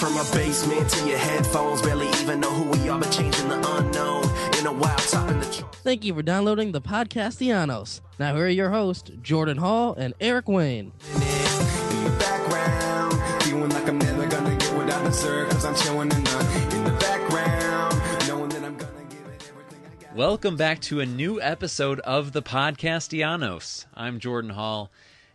From a basement to your headphones. Barely even know who we are, but changing the unknown. In a while, topping the charts. Thank you for downloading the Podcastellanos. Now here are your hosts, Jordan Hall and Eric Wayne. In the background, feeling like I'm never gonna get what I deserve. Cause I'm chilling in the, in the background, knowing that I'm gonna give it everything I got. Welcome back to a new episode of the Podcastellanos. I'm Jordan Hall,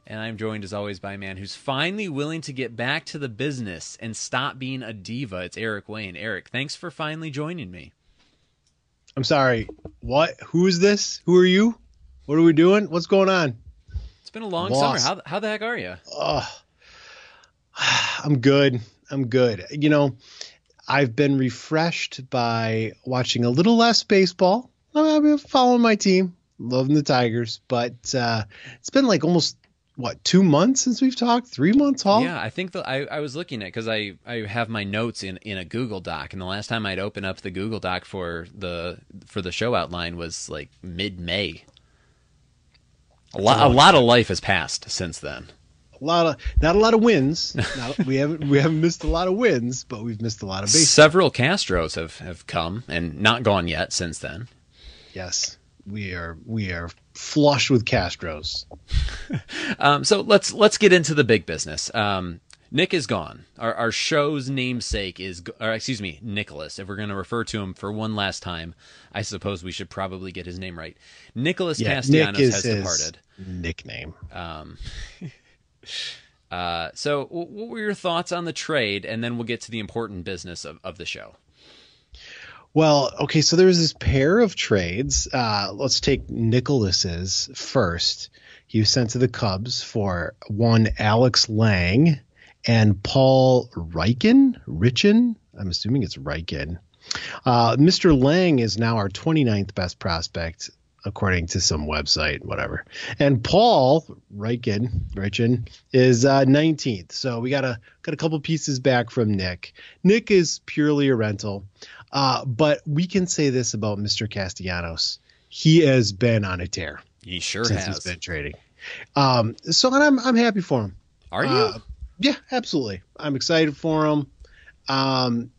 and I'm joined as always by a man who's finally willing to get back to the business and stop being a diva. It's Eric Wayne. Eric, thanks for finally joining me. I'm sorry. What? Who is this? Who are you? What are we doing? What's going on? It's been a long summer. How, how the heck are you? Ugh. I'm good. I'm good. You know, I've been refreshed by watching a little less baseball. I've been following my team, loving the Tigers, but uh, it's been like almost what two months since we've talked? Three months, Hall? Yeah, I think the, I, I was looking at because I, I have my notes in, in a Google Doc, and the last time I'd open up the Google Doc for the for the show outline was like mid May. A lot, a lot of life has passed since then. A lot of not a lot of wins. Not, we haven't we haven't missed a lot of wins, but we've missed a lot of baseball. Several Castros have, have come and not gone yet since then. Yes, we are we are flush with Castros. Um, so let's let's get into the big business. Um, Nick is gone. Our, our show's namesake is, or excuse me, Nicholas. If we're going to refer to him for one last time, I suppose we should probably get his name right. Nicholas Yeah, Castellanos Nick has departed. nickname. Um, uh, so, what were your thoughts on the trade? And then we'll get to the important business of, of the show. Well, okay, so there was this pair of trades. Uh, let's take Nicholas's first. He was sent to the Cubs for one Alex Lange and Paul Riken. Richen? I'm assuming it's Riken. Uh, Mr. Lange is now our 29th best prospect, according to some website, whatever. And Paul Riken, Richen is uh, 19th. So we got a got a couple pieces back from Nick. Nick is purely a rental. Uh, but we can say this about Mr. Castellanos. He has been on a tear He sure since has. he's been trading. Um, so and I'm I'm happy for him. Are you? Uh, yeah, absolutely. I'm excited for him. Um,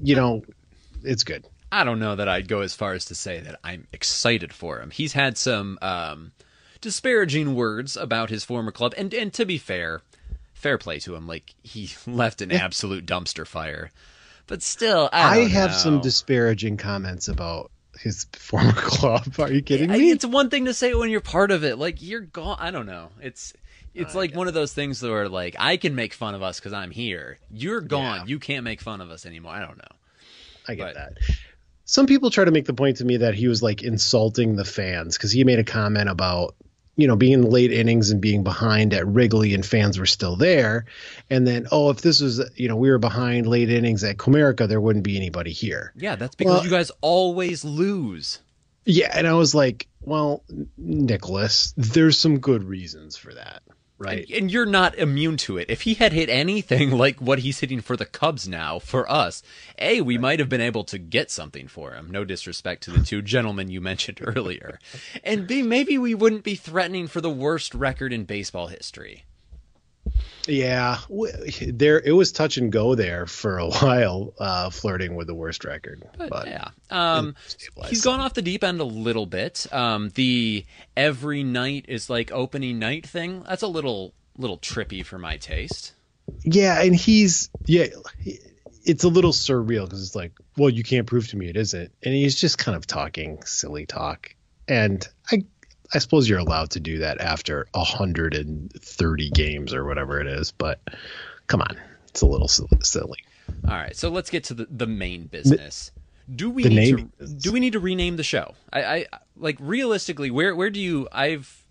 you know, it's good. I don't know that I'd go as far as to say that I'm excited for him. He's had some um, disparaging words about his former club, and and to be fair, fair play to him. Like he left an absolute dumpster fire, but still, I, I, have know. some disparaging comments about his former club. Are you kidding I- me? It's one thing to say when you're part of it. Like you're gone. I don't know. It's it's like one of those things where like I can make fun of us because I'm here. You're gone. Yeah. You can't make fun of us anymore. I don't know. I get but- that. Some people try to make the point to me that he was like insulting the fans because he made a comment about you know being in the late innings and being behind at Wrigley and fans were still there, and then oh if this was you know we were behind late innings at Comerica there wouldn't be anybody here. Yeah, that's because Well- you guys always lose. Yeah, and I was like, well, Nicholas, there's some good reasons for that, right? And, and you're not immune to it. If he had hit anything like what he's hitting for the Cubs now, for us, A, we might have been able to get something for him. No disrespect to the two gentlemen you mentioned earlier. And B, maybe we wouldn't be threatening for the worst record in baseball history. Yeah, there it was touch and go there for a while, uh, flirting with the worst record. But, yeah. Um, he's gone off the deep end a little bit. Um, the every night is like opening night thing. That's a little little trippy for my taste. yeah, and he's yeah, he- it's a little surreal because it's like, well, you can't prove to me it isn't, and he's just kind of talking silly talk, and I. I suppose you're allowed to do that after 130 games or whatever it is, but come on, it's a little silly. All right, so let's get to the, the main business. Do we the need to do we need to rename the show? I, I like realistically, where where do you? I've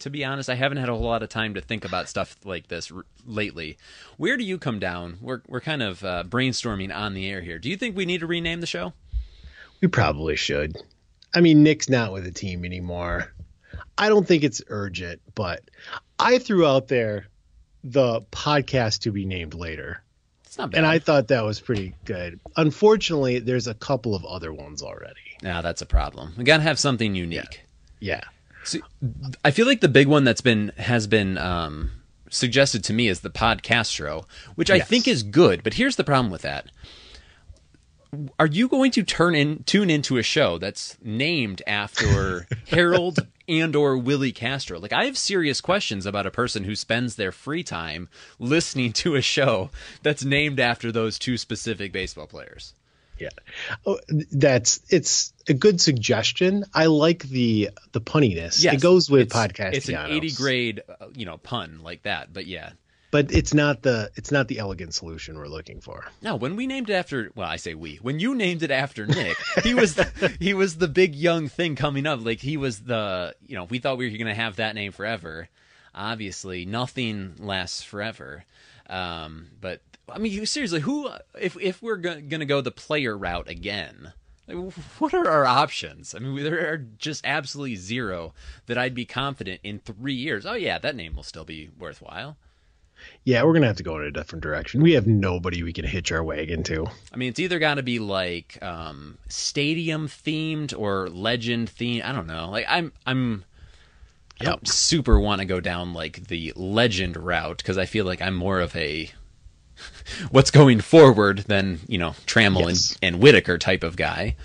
to be honest, I haven't had a whole lot of time to think about stuff like this r- lately. Where do you come down? We're we're kind of uh, brainstorming on the air here. Do you think we need to rename the show? We probably should. I mean, Nick's not with the team anymore. I don't think it's urgent, but I threw out there the podcast to be named later. It's not bad. And I thought that was pretty good. Unfortunately, there's a couple of other ones already. Now that's a problem. We gotta have something unique. Yeah. So, I feel like the big one that's been has been um, suggested to me is the Podcastro, which I think is good. But here's the problem with that: Are you going to turn in tune into a show that's named after Harold and or Willie Castro? Like, I have serious questions about a person who spends their free time listening to a show that's named after those two specific baseball players. Yeah. Oh, that's it's a good suggestion. I like the the punniness. Yes, it goes with it's- podcast. It's an 80 grade, uh, you know, pun like that. But yeah, But it's not the it's not the elegant solution we're looking for. No, when we named it after, well, I say we. When you named it after Nick, he was the, he was the big young thing coming up. Like he was the, you know, we thought we were going to have that name forever. Obviously, nothing lasts forever. Um, but I mean, seriously, who if if we're going to go the player route again? What are our options? I mean, there are just absolutely zero that I'd be confident in three years. Oh yeah, that name will still be worthwhile. Yeah, we're gonna have to go in a different direction. We have nobody we can hitch our wagon to. I mean, it's either got to be like um, stadium themed or legend themed. I don't know. Like I'm, I'm, I don't super want to go down like the legend route because I feel like I'm more of a what's going forward than you know Trammell Yes. and, and Whitaker type of guy.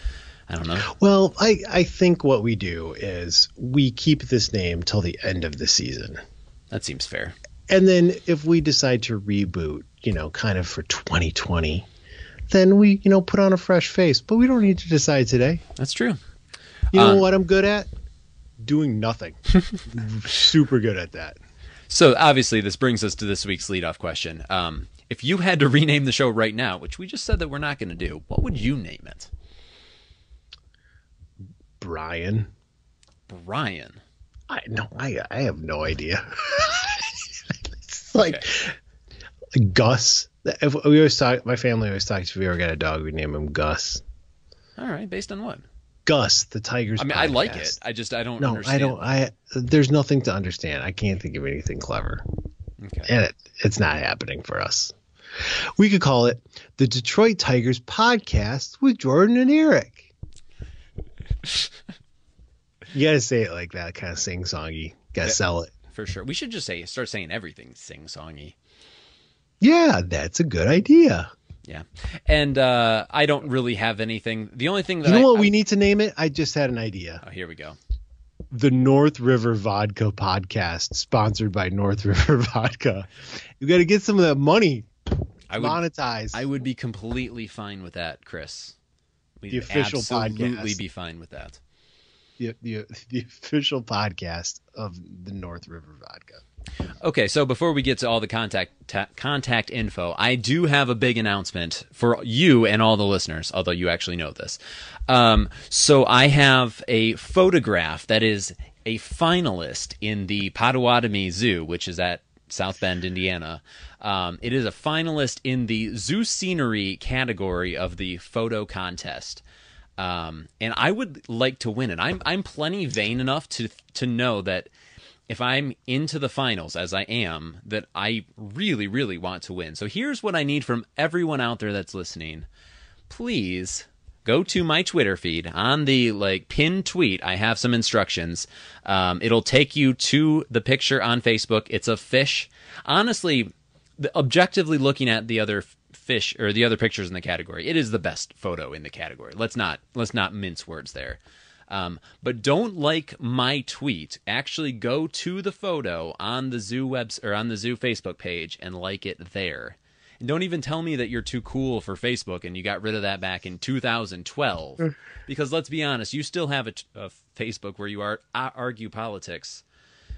I don't know. Well, I I think what we do is we keep this name till the end of the season. That seems fair. And then if we decide to reboot, you know, kind of for 2020, then we, you know, put on a fresh face. But we don't need to decide today. That's true. You know Um, what I'm good at? Doing nothing. Super good at that. So obviously, this brings us to this week's leadoff question. Um, if you had to rename the show right now, which we just said that we're not going to do, what would you name it? Brian. Brian. I no, I I have no idea. like Gus. If we always talk, my family always talks. If we ever got a dog, we name him Gus. All right, based on what? Gus, the Tigers. I mean, I like it. I just I don't No, understand. I don't. I there's nothing to understand. I can't think of anything clever, Okay. and it, it's not happening for us. We could call it the Detroit Tigers podcast with Jordan and Eric. you got to say it like that, kind of sing songy. Got to sell it. For sure. We should just say start saying everything sing songy. Yeah, that's a good idea. Yeah. And uh, I don't really have anything. The only thing that You know I, what I- we need to name it? I just had an idea. Oh, here we go. The North River Vodka podcast, sponsored by North River Vodka. You got to get some of that money I would monetized. I would be completely fine with that, Chris. We'd The official absolutely podcast. be fine with that. The, the the official podcast of the North River Vodka. Okay, so before we get to all the contact ta- contact info, I do have a big announcement for you and all the listeners. Although you actually know this, um, so I have a photograph that is a finalist in the Potawatomi Zoo, which is at South Bend, Indiana. Um, it is a finalist in the zoo scenery category of the photo contest. Um, and I would like to win it. I'm I'm plenty vain enough to to know that if I'm into the finals as I am, that I really really want to win. So here's what I need from everyone out there that's listening. Please go to my Twitter feed on the like pin tweet. I have some instructions. Um, it'll take you to the picture on Facebook. It's a fish. Honestly, objectively looking at the other fish or the other pictures in the category, it is the best photo in the category. Let's not let's not mince words there. Um, but don't like my tweet. Actually, go to the photo on the zoo webs or on the zoo Facebook page and like it there. And don't even tell me that you're too cool for Facebook and you got rid of that back in 2012. because let's be honest, you still have a Facebook where you are uh, argue politics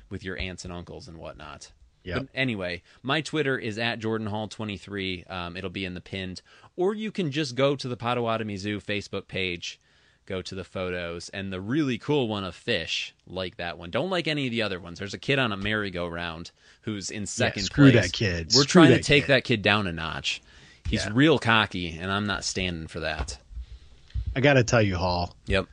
with your aunts and uncles and whatnot. Yep. But anyway, my Twitter is at Jordan Hall 23. Um, it'll be in the pinned, or you can just go to the Potawatomi Zoo Facebook page, go to the photos, and the really cool one of fish, like that one. Don't like any of the other ones. There's a kid on a merry-go-round who's in second screw place. that kid. We're Screw trying to take kid. that kid down a notch. He's Yeah. real cocky, and I'm not standing for that. I got to tell you, Hall, Yep.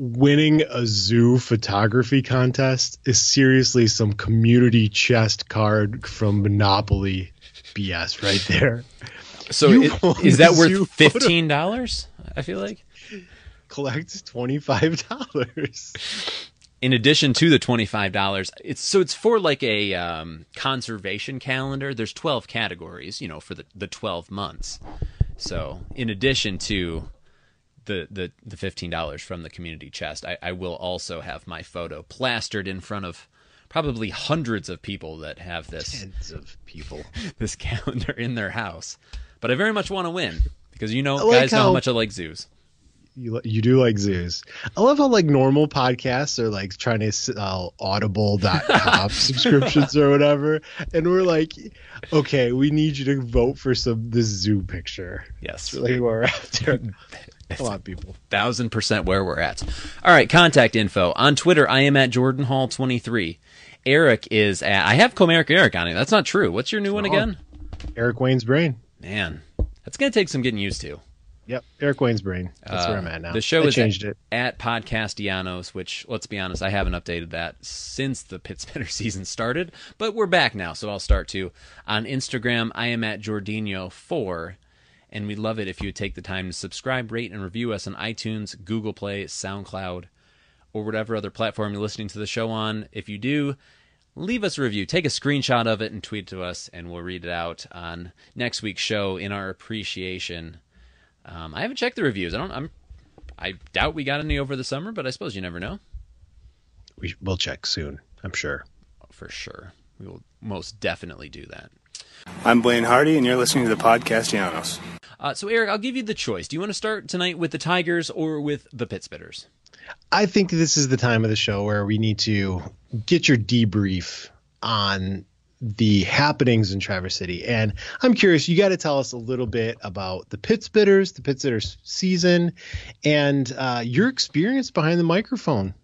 Winning a zoo photography contest is seriously some community chest card from Monopoly BS right there. So You i- won is that worth fifteen dollars? I feel like. Collects twenty five dollars. in addition to the $25 it's so it's for like a um, conservation calendar there's 12 categories you know for the, the 12 months so in addition to the, the, the $15 from the community chest I, I will also have my photo plastered in front of probably hundreds of people that have this Tens of people. this calendar in their house but i very much want to win because you know like guys know how how- much i like zoos You you do like zoos. I love how like normal podcasts are like trying to sell uh, audible.com subscriptions or whatever. And we're like, okay, we need you to vote for some this zoo picture. yes That's really who we're after. Come of people. thousand percent where we're at. All right, contact info on Twitter. I am at Jordan Hall twenty three. Eric is at. I have Comeric Eric on it. That's not true. What's your new one again? Eric Wayne's brain. Man, that's gonna take some getting used to. Yep, Eric Wayne's brain. That's where Uh, I'm at now. The show I is changed at, it. at Podcastellanos, which let's be honest, I haven't updated that since the Pit Spitter season started, but we're back now, so I'll start to. On Instagram, I am at Jordinho4, and we'd love it if you would take the time to subscribe, rate, and review us on iTunes, Google Play, SoundCloud, or whatever other platform you're listening to the show on. If you do, leave us a review. Take a screenshot of it and tweet it to us, and we'll read it out on next week's show in our appreciation. Um, I haven't checked the reviews. I don't. I'm. I doubt we got any over the summer, but I suppose you never know. We, we'll check soon. I'm sure. For sure, we will most definitely do that. I'm Blaine Hardy, and you're listening to the Podcastellanos. Uh, so, Eric, I'll give you the choice. Do you want to start tonight with the Tigers or with the Pit Spitters? I think this is the time of the show where we need to get your debrief on the happenings in Traverse City. And I'm curious, you got to tell us a little bit about the Pit Spitters, the Pit Spitters season, and uh, your experience behind the microphone.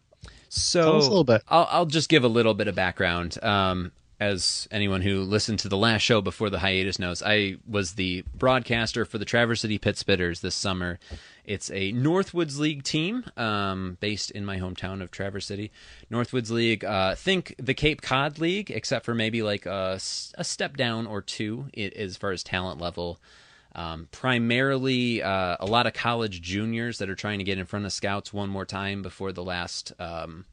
So Tell us a little bit. I'll, I'll just give a little bit of background. Um, as anyone who listened to the last show before the hiatus knows, I was the broadcaster for the Traverse City Pit Spitters this summer. It's a Northwoods League team um, based in my hometown of Traverse City. Northwoods League, uh, think the Cape Cod League, except for maybe like a step down or two as far as talent level. Um, primarily, uh, a lot of college juniors that are trying to get in front of scouts one more time before the last, um,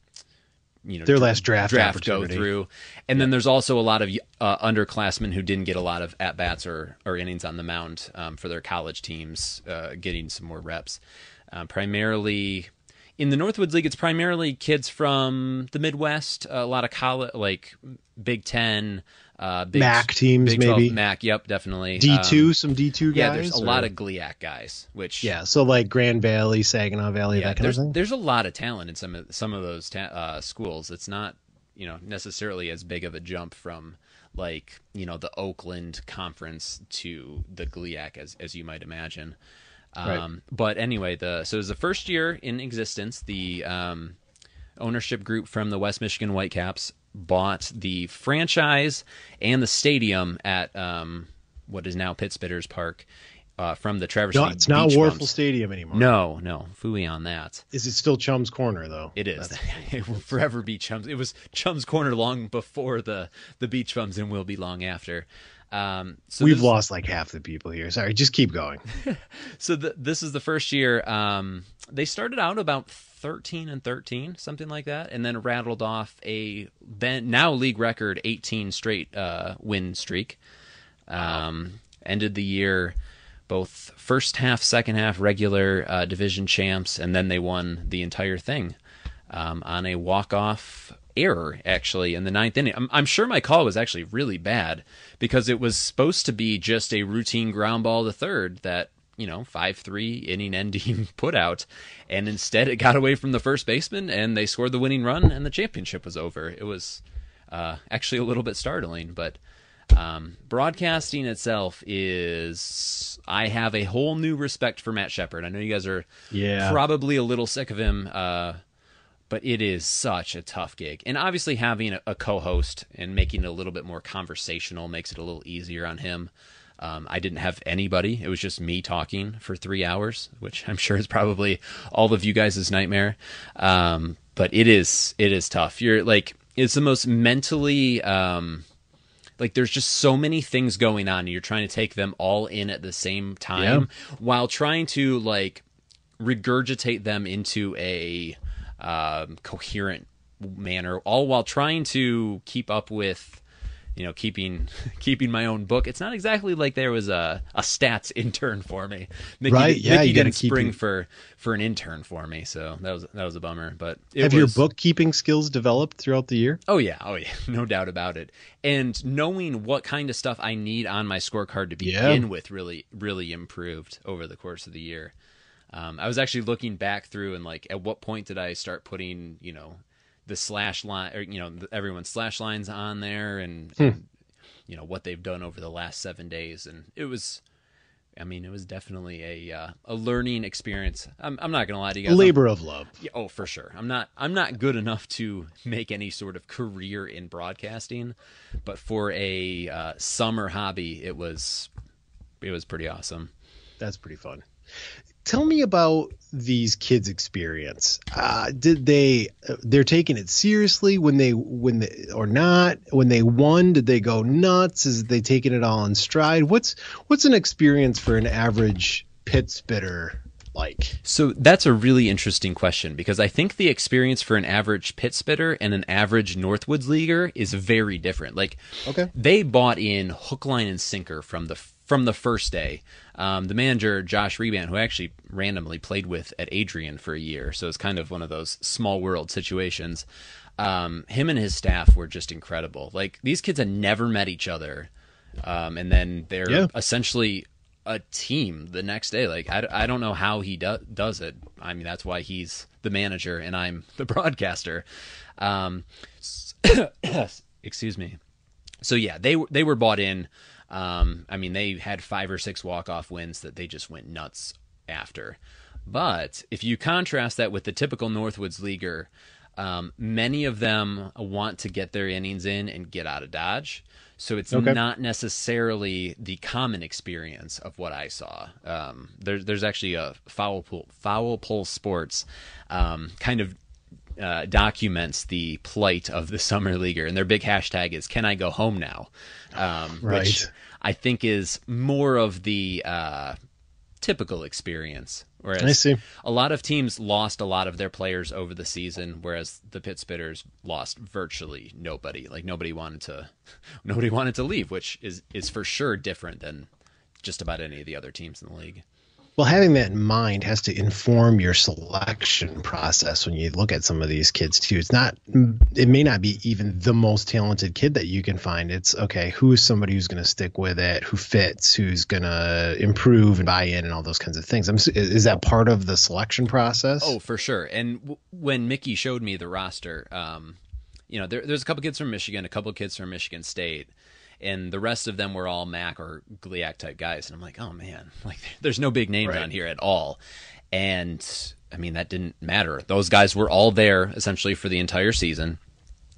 you know, Their last draft draft go through. And then there's also a lot of uh, underclassmen who didn't get a lot of at bats or, or innings on the mound um, for their college teams, uh, getting some more reps. Uh, primarily in the Northwoods League, it's primarily kids from the Midwest, a lot of college, like Big Ten, uh, Big, MAC teams, Big maybe? MAC, yep, definitely. D2, Um, some D2 guys? yeah, there's a or- lot of GLIAC guys, which Yeah, so like Grand Valley, Saginaw Valley, yeah, that kind there's of thing. there's a lot of talent in some of some of those ta- uh, schools. It's not you know necessarily as big of a jump from like you know the Oakland conference to the GLIAC as as you might imagine. Um, Right. But anyway, the so it was the first year in existence. The um, ownership group from the West Michigan Whitecaps bought the franchise and the stadium at um, what is now Pit Spitters Park uh, from the Traverse No, City it's not Wuerfel Bums. Stadium anymore. No, no, fooey on that. Is it still Chum's Corner though? It is. It will forever be Chums. It was Chums Corner long before the the beach bums, and will be long after. Um, so We've this, lost like half the people here. Sorry, just keep going. So the, this is the first year. Um, they started out about thirteen and thirteen, something like that, and then rattled off a then now league record eighteen straight uh, win streak. Um, ended the year both first half, second half regular uh, division champs, and then they won the entire thing um, on a walk off error actually in the ninth inning. I'm, I'm sure my call was actually really bad because it was supposed to be just a routine ground ball to third that you know five three inning ending put out, and instead it got away from the first baseman and they scored the winning run and the championship was over. It was uh, actually a little bit startling, but. Um, broadcasting itself is I have a whole new respect for Matt Shepard. I know you guys are Yeah. probably a little sick of him, uh, but it is such a tough gig. And obviously, having a, a co-host and making it a little bit more conversational makes it a little easier on him. Um, I didn't have anybody; it was just me talking for three hours, which I'm sure is probably all of you guys' nightmare. Um, but it is it is tough. You're like it's the most mentally. Um, like there's just so many things going on and you're trying to take them all in at the same time while trying to like regurgitate them into a um, coherent manner all while trying to keep up with you know keeping keeping my own book it's not exactly like there was a, a stats intern for me Mickey, Right, yeah, Mickey you didn't keep spring your- for for an intern for me so that was that was a bummer but it Have your was- bookkeeping skills developed throughout the year? Oh yeah, oh yeah, no doubt about it. And knowing what kind of stuff I need on my scorecard to begin Yeah. with really really improved over the course of the year. Um, I was actually looking back through and like, at what point did I start putting you know the slash line or you know the, everyone's slash lines on there and, and you know what they've done over the last seven days and it was. I mean, it was definitely a uh, a learning experience. I'm, I'm not gonna lie to you guys. I'm- labor of love. yeah, oh, for sure. I'm not. I'm not good enough to make any sort of career in broadcasting, but for a uh, summer hobby, it was. It was pretty awesome. That's pretty fun. Tell me about these kids' experience. Uh, did they? They're taking it seriously when they when they or not? When they won, did they go nuts? Is they taking it all in stride? What's what's an experience for an average pit spitter like? So that's a really interesting question because I think the experience for an average pit spitter and an average Northwoods leaguer is very different. Like, Okay. they bought in hook, line, and sinker from the from the first day. Um, the manager Josh Rebandt, who I actually randomly played with at Adrian for a year, so it's kind of one of those small world situations. Um, him and his staff were just incredible. Like these kids had never met each other, um, and then they're Yeah. essentially a team the next day. Like I, I don't know how he do, does it. I mean that's why he's the manager and I'm the broadcaster. Um, excuse me. So yeah, they they were bought in. Um, I mean, they had five or six walk off wins that they just went nuts after. But if you contrast that with the typical Northwoods leaguer, um, many of them want to get their innings in and get out of Dodge. So it's Okay. not necessarily the common experience of what I saw. Um, there's there's actually a foul pool foul pole sports um, kind of uh, documents the plight of the summer leaguer, and their big hashtag is "Can I go home now?" Um, Which Right. I think is more of the uh, typical experience. Whereas I see. a lot of teams lost a lot of their players over the season, whereas the Pit Spitters lost virtually nobody. Like nobody wanted to, nobody wanted to leave, which is is for sure different than just about any of the other teams in the league. Well, having that in mind has to inform your selection process when you look at some of these kids too. It's not, it may not be even the most talented kid that you can find. It's okay, who is somebody who's going to stick with it, who fits, who's going to improve and buy in, and all those kinds of things. I'm, is that part of the selection process? Oh, for sure. And w- when Mickey showed me the roster, um, you know, there, there's a couple kids from Michigan, a couple kids from Michigan State, and the rest of them were all MAC or GLIAC type guys. And I'm like, oh man, like there's no big names Right. on here at all. And I mean, that didn't matter. Those guys were all there essentially for the entire season.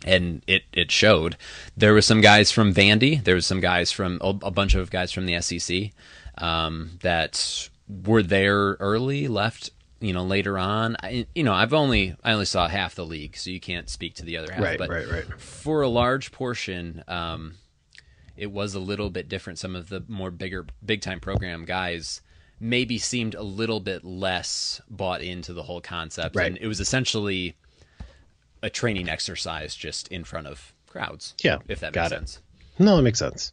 And it, it showed. There was some guys from Vandy. There was some guys from a, bunch of guys from the SEC um, that were there early, left you know later on. I, you know, I've only I only saw half the league, so you can't speak to the other half. Right, but right, right. for a large portion, um, it was a little bit different. Some of the more bigger, big time program guys maybe seemed a little bit less bought into the whole concept, Right. and it was essentially a training exercise just in front of crowds. Yeah, if that makes sense. No, it makes sense.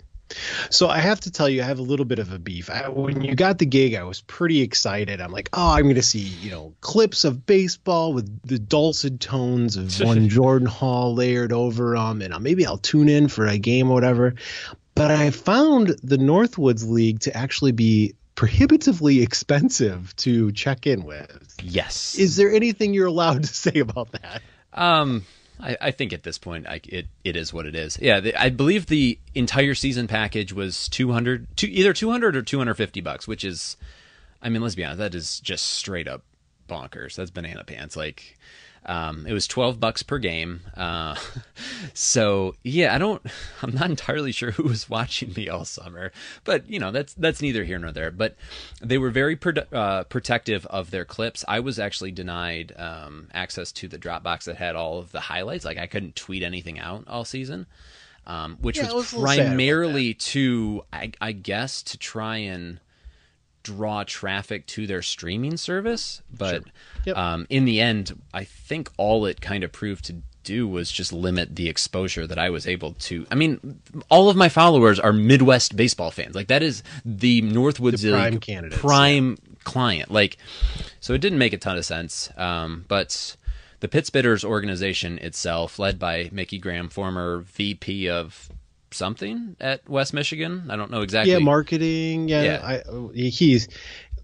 So I have to tell you, I have a little bit of a beef. I, when you got the gig, I was pretty excited. I'm like, oh, I'm going to see you know clips of baseball with the dulcet tones of one Jordan Hall layered over them, and uh, maybe I'll tune in for a game or whatever. But I found the Northwoods League to actually be prohibitively expensive to check in with. Yes. Is there anything you're allowed to say about that? Um, I, I think at this point, I, it it is what it is. Yeah, the, I believe the entire season package was 200, two, either two hundred or two hundred fifty bucks, which is, I mean, let's be honest, that is just straight up bonkers. That's banana pants. Like, um, it was twelve bucks per game. Uh, so yeah, I don't, I'm not entirely sure who was watching me all summer, but you know, that's that's neither here nor there. But they were very pro- uh, protective of their clips. I was actually denied um, access to the Dropbox that had all of the highlights. Like I couldn't tweet anything out all season. Um, which Yeah, was, was a little sad about primarily to, I, I guess, to try and draw traffic to their streaming service. But Yep. um, in the end, I think all it kind of proved to do was just limit the exposure that I was able to. I mean, all of my followers are Midwest baseball fans. Like that is the Northwoods The prime League prime client. Like, so it didn't make a ton of sense. Um, but the Pit Spitters organization itself, led by Mickey Graham, former VP of something at West Michigan. I don't know exactly. Yeah, marketing. Yeah, Yeah. I, he's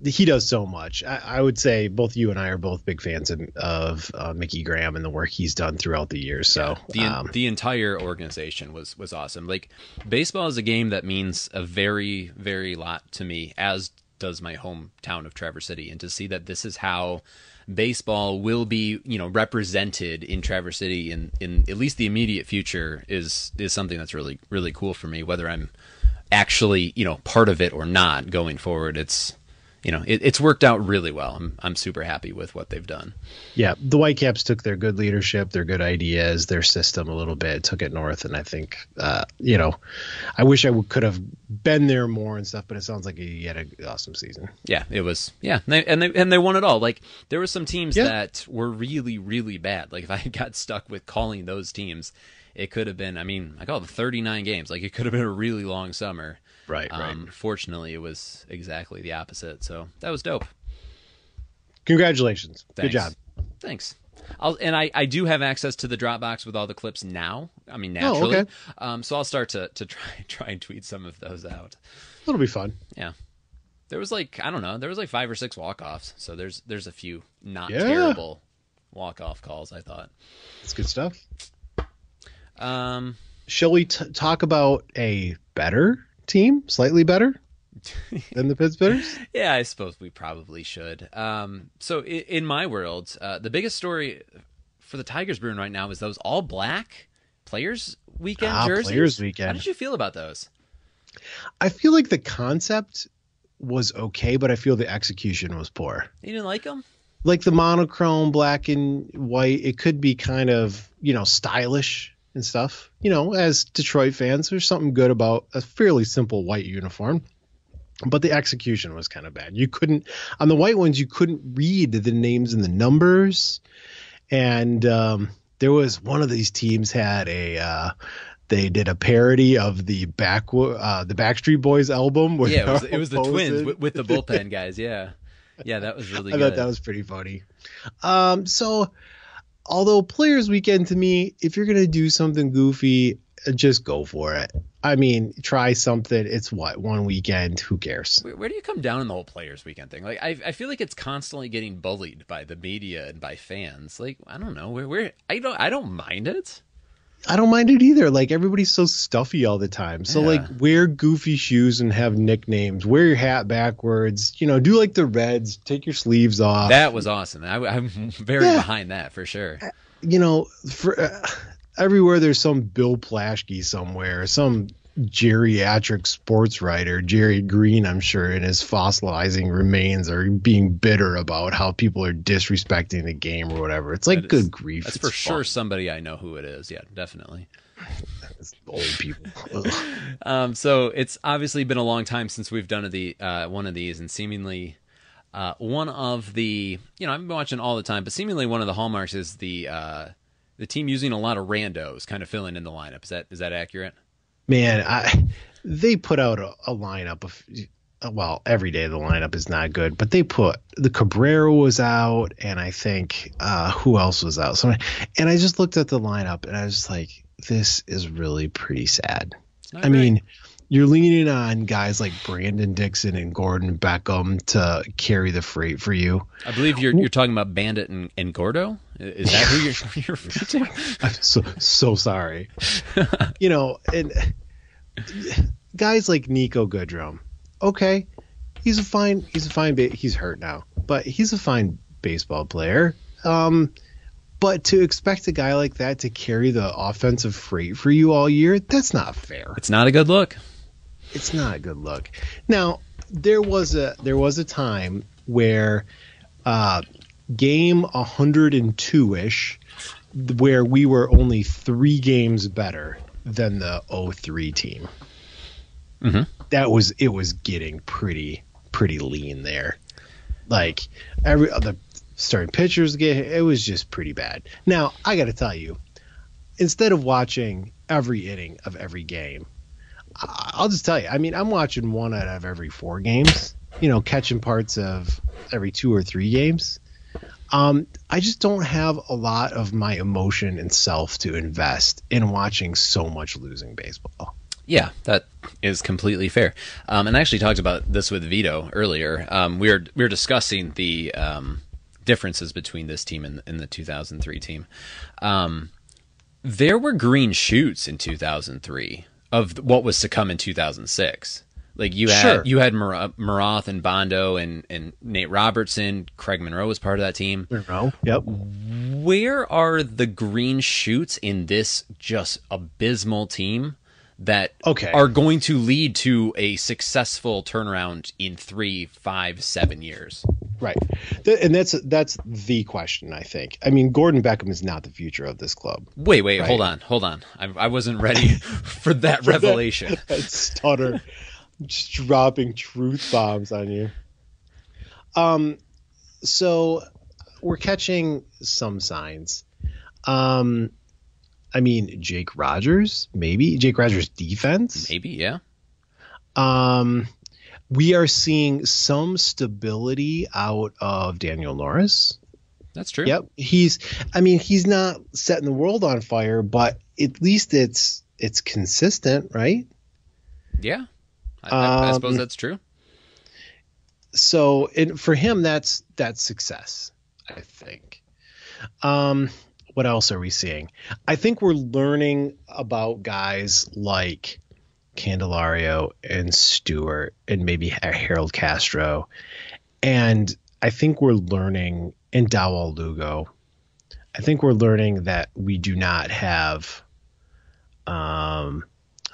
he does so much. I, I would say both you and I are both big fans of, of uh, Mickey Graham and the work he's done throughout the years. So the um, the entire organization was was awesome. Like baseball is a game that means a very very lot to me, as does my hometown of Traverse City, and to see that this is how baseball will be you know represented in Traverse City in in at least the immediate future is is something that's really really cool for me. Whether I'm actually you know part of it or not going forward, it's you know it, it's worked out really well. I'm I'm super happy with what they've done. yeah, the Whitecaps took their good leadership, their good ideas, their system a little bit, took it north, and I think uh, you know, I wish I could have been there more and stuff, but it sounds like he had an awesome season. Yeah, it was. Yeah, and they, and they and they won it all. Like there were some teams Yeah. that were really really bad. Like if I had got stuck with calling those teams, it could have been. I mean, I called it 39 games. Like it could have been a really long summer. Right, right. Um, fortunately, it was exactly the opposite. So that was dope. Congratulations, Thanks. good job. Thanks. I'll, and I, I do have access to the Dropbox with all the clips now. I mean, naturally. Oh, okay. Um, so I'll start to, to try try and tweet some of those out. It'll be fun. Yeah. There was like I don't know, there was like five or six walk offs. So there's there's a few not Yeah. terrible walk off calls, I thought. It's good stuff. Um Shall we t- talk about a better team, slightly better than the Pit Spitters? yeah, I suppose we probably should. Um so in, in my world, uh, the biggest story for the Tigers brewing right now is those all black players weekend Ah, jerseys. Players Weekend. How did you feel about those? I feel like the concept was okay, but I feel the execution was poor. You didn't like them? Like the monochrome black and white, it could be kind of, you know, stylish and stuff. You know, as Detroit fans, there's something good about a fairly simple white uniform. But the execution was kind of bad. You couldn't on the white ones, you couldn't read the names and the numbers. And um, there was one of these teams had a uh, they did a parody of the back uh, the Backstreet Boys album. Yeah, it was, it was the twins with, with the bullpen guys. Yeah, yeah, that was really I good. thought that was pretty funny. Um, so, although Players Weekend to me, if you're gonna do something goofy, uh, just go for it. I mean, try something. It's what one weekend. Who cares? Where, do you come down on the whole players weekend thing? Like, I, I feel like it's constantly getting bullied by the media and by fans. Like, I don't know, where, where I don't, I don't mind it. I don't mind it either. Like everybody's so stuffy all the time. So Yeah. like wear goofy shoes and have nicknames. Wear your hat backwards. You know, do like the Reds. Take your sleeves off. That was awesome. I, am very Yeah. behind that for sure. you know, for uh, everywhere there's some Bill Plaschke somewhere, some geriatric sports writer, Jerry Green, I'm sure, in his fossilizing remains are being bitter about how people are disrespecting the game or whatever. It's like That is- good grief. That's for sure somebody I know who it is. Yeah, definitely. Old people. Um, so it's obviously been a long time since we've done the uh, one of these, and seemingly uh, one of the you know I've been watching all the time, but seemingly one of the hallmarks is the uh, the team using a lot of randos, kind of filling in the lineup. Is that is that accurate? Man, I they put out a, a lineup of well, every day the lineup is not good, but they put the Cabrera was out, and I think uh, who else was out? So, and I just looked at the lineup, and I was just like, this is really pretty sad. I mean, you're leaning on guys like Brandon Dixon and Gordon Beckham to carry the freight for you. I believe you're you're talking about Bandit and, and Gordo. Is that who you're, you're referring to? I'm so so sorry. you know, and guys like Nico Goodrum. Okay, he's a fine he's a fine ba- he's hurt now, but he's a fine baseball player. Um, but to expect a guy like that to carry the offensive freight for you all year, that's not fair. It's not a good look. It's not a good look. Now, there was a there was a time where uh game 102ish where we were only 3 games better than the 03 team. Mm-hmm. That was it was getting pretty pretty lean there. Like every other starting pitchers get it was just pretty bad. Now, I got to tell you, instead of watching every inning of every game, I'll just tell you. I mean, I'm watching one out of every four games. You know, catching parts of every two or three games. Um, I just don't have a lot of my emotion and self to invest in watching so much losing baseball. Yeah, that is completely fair. Um, and I actually talked about this with Vito earlier. Um, we were we were discussing the um, differences between this team and, and the 2003 team. Um, there were green shoots in 2003 of what was to come in 2006. Like you had Sure. you had Mar- Maroth and Bondo and, and Nate Robertson. Craig Monroe was part of that team. Monroe. Yep. Where are the green shoots in this just abysmal team that Okay. are going to lead to a successful turnaround in three, five, seven years? Right. And that's that's the question, I think. I mean, Gordon Beckham is not the future of this club. Wait, wait, Right. hold on, hold on. I, I wasn't ready for that revelation. that stutter, just dropping truth bombs on you. Um, so we're catching some signs. Um, I mean, Jake Rogers, maybe Jake Rogers' defense. Maybe, yeah. Um, we are seeing some stability out of Daniel Norris. That's true. Yep, he's. I mean, he's not setting the world on fire, but at least it's it's consistent, right? Yeah. I, I, suppose Um, that's true. so and for him that's that's success i think. Um what else are we seeing? I think we're learning about guys like candelario and stewart and maybe harold castro. And i think we're learning in dawel lugo i think we're learning that we do not have um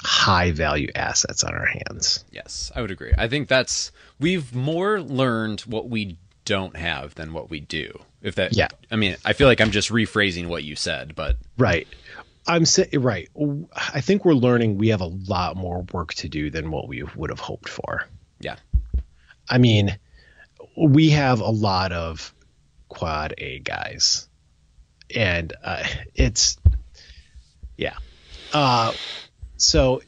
high value assets on our hands Yes, I would agree. I think that's we've more learned what we don't have than what we do. If that, Yeah. I mean, I feel like I'm just rephrasing what you said, but Right. I'm saying right. I think we're learning we have a lot more work to do than what we would have hoped for. yeah, I mean, we have a lot of quad A guys, and uh, it's yeah. Uh, so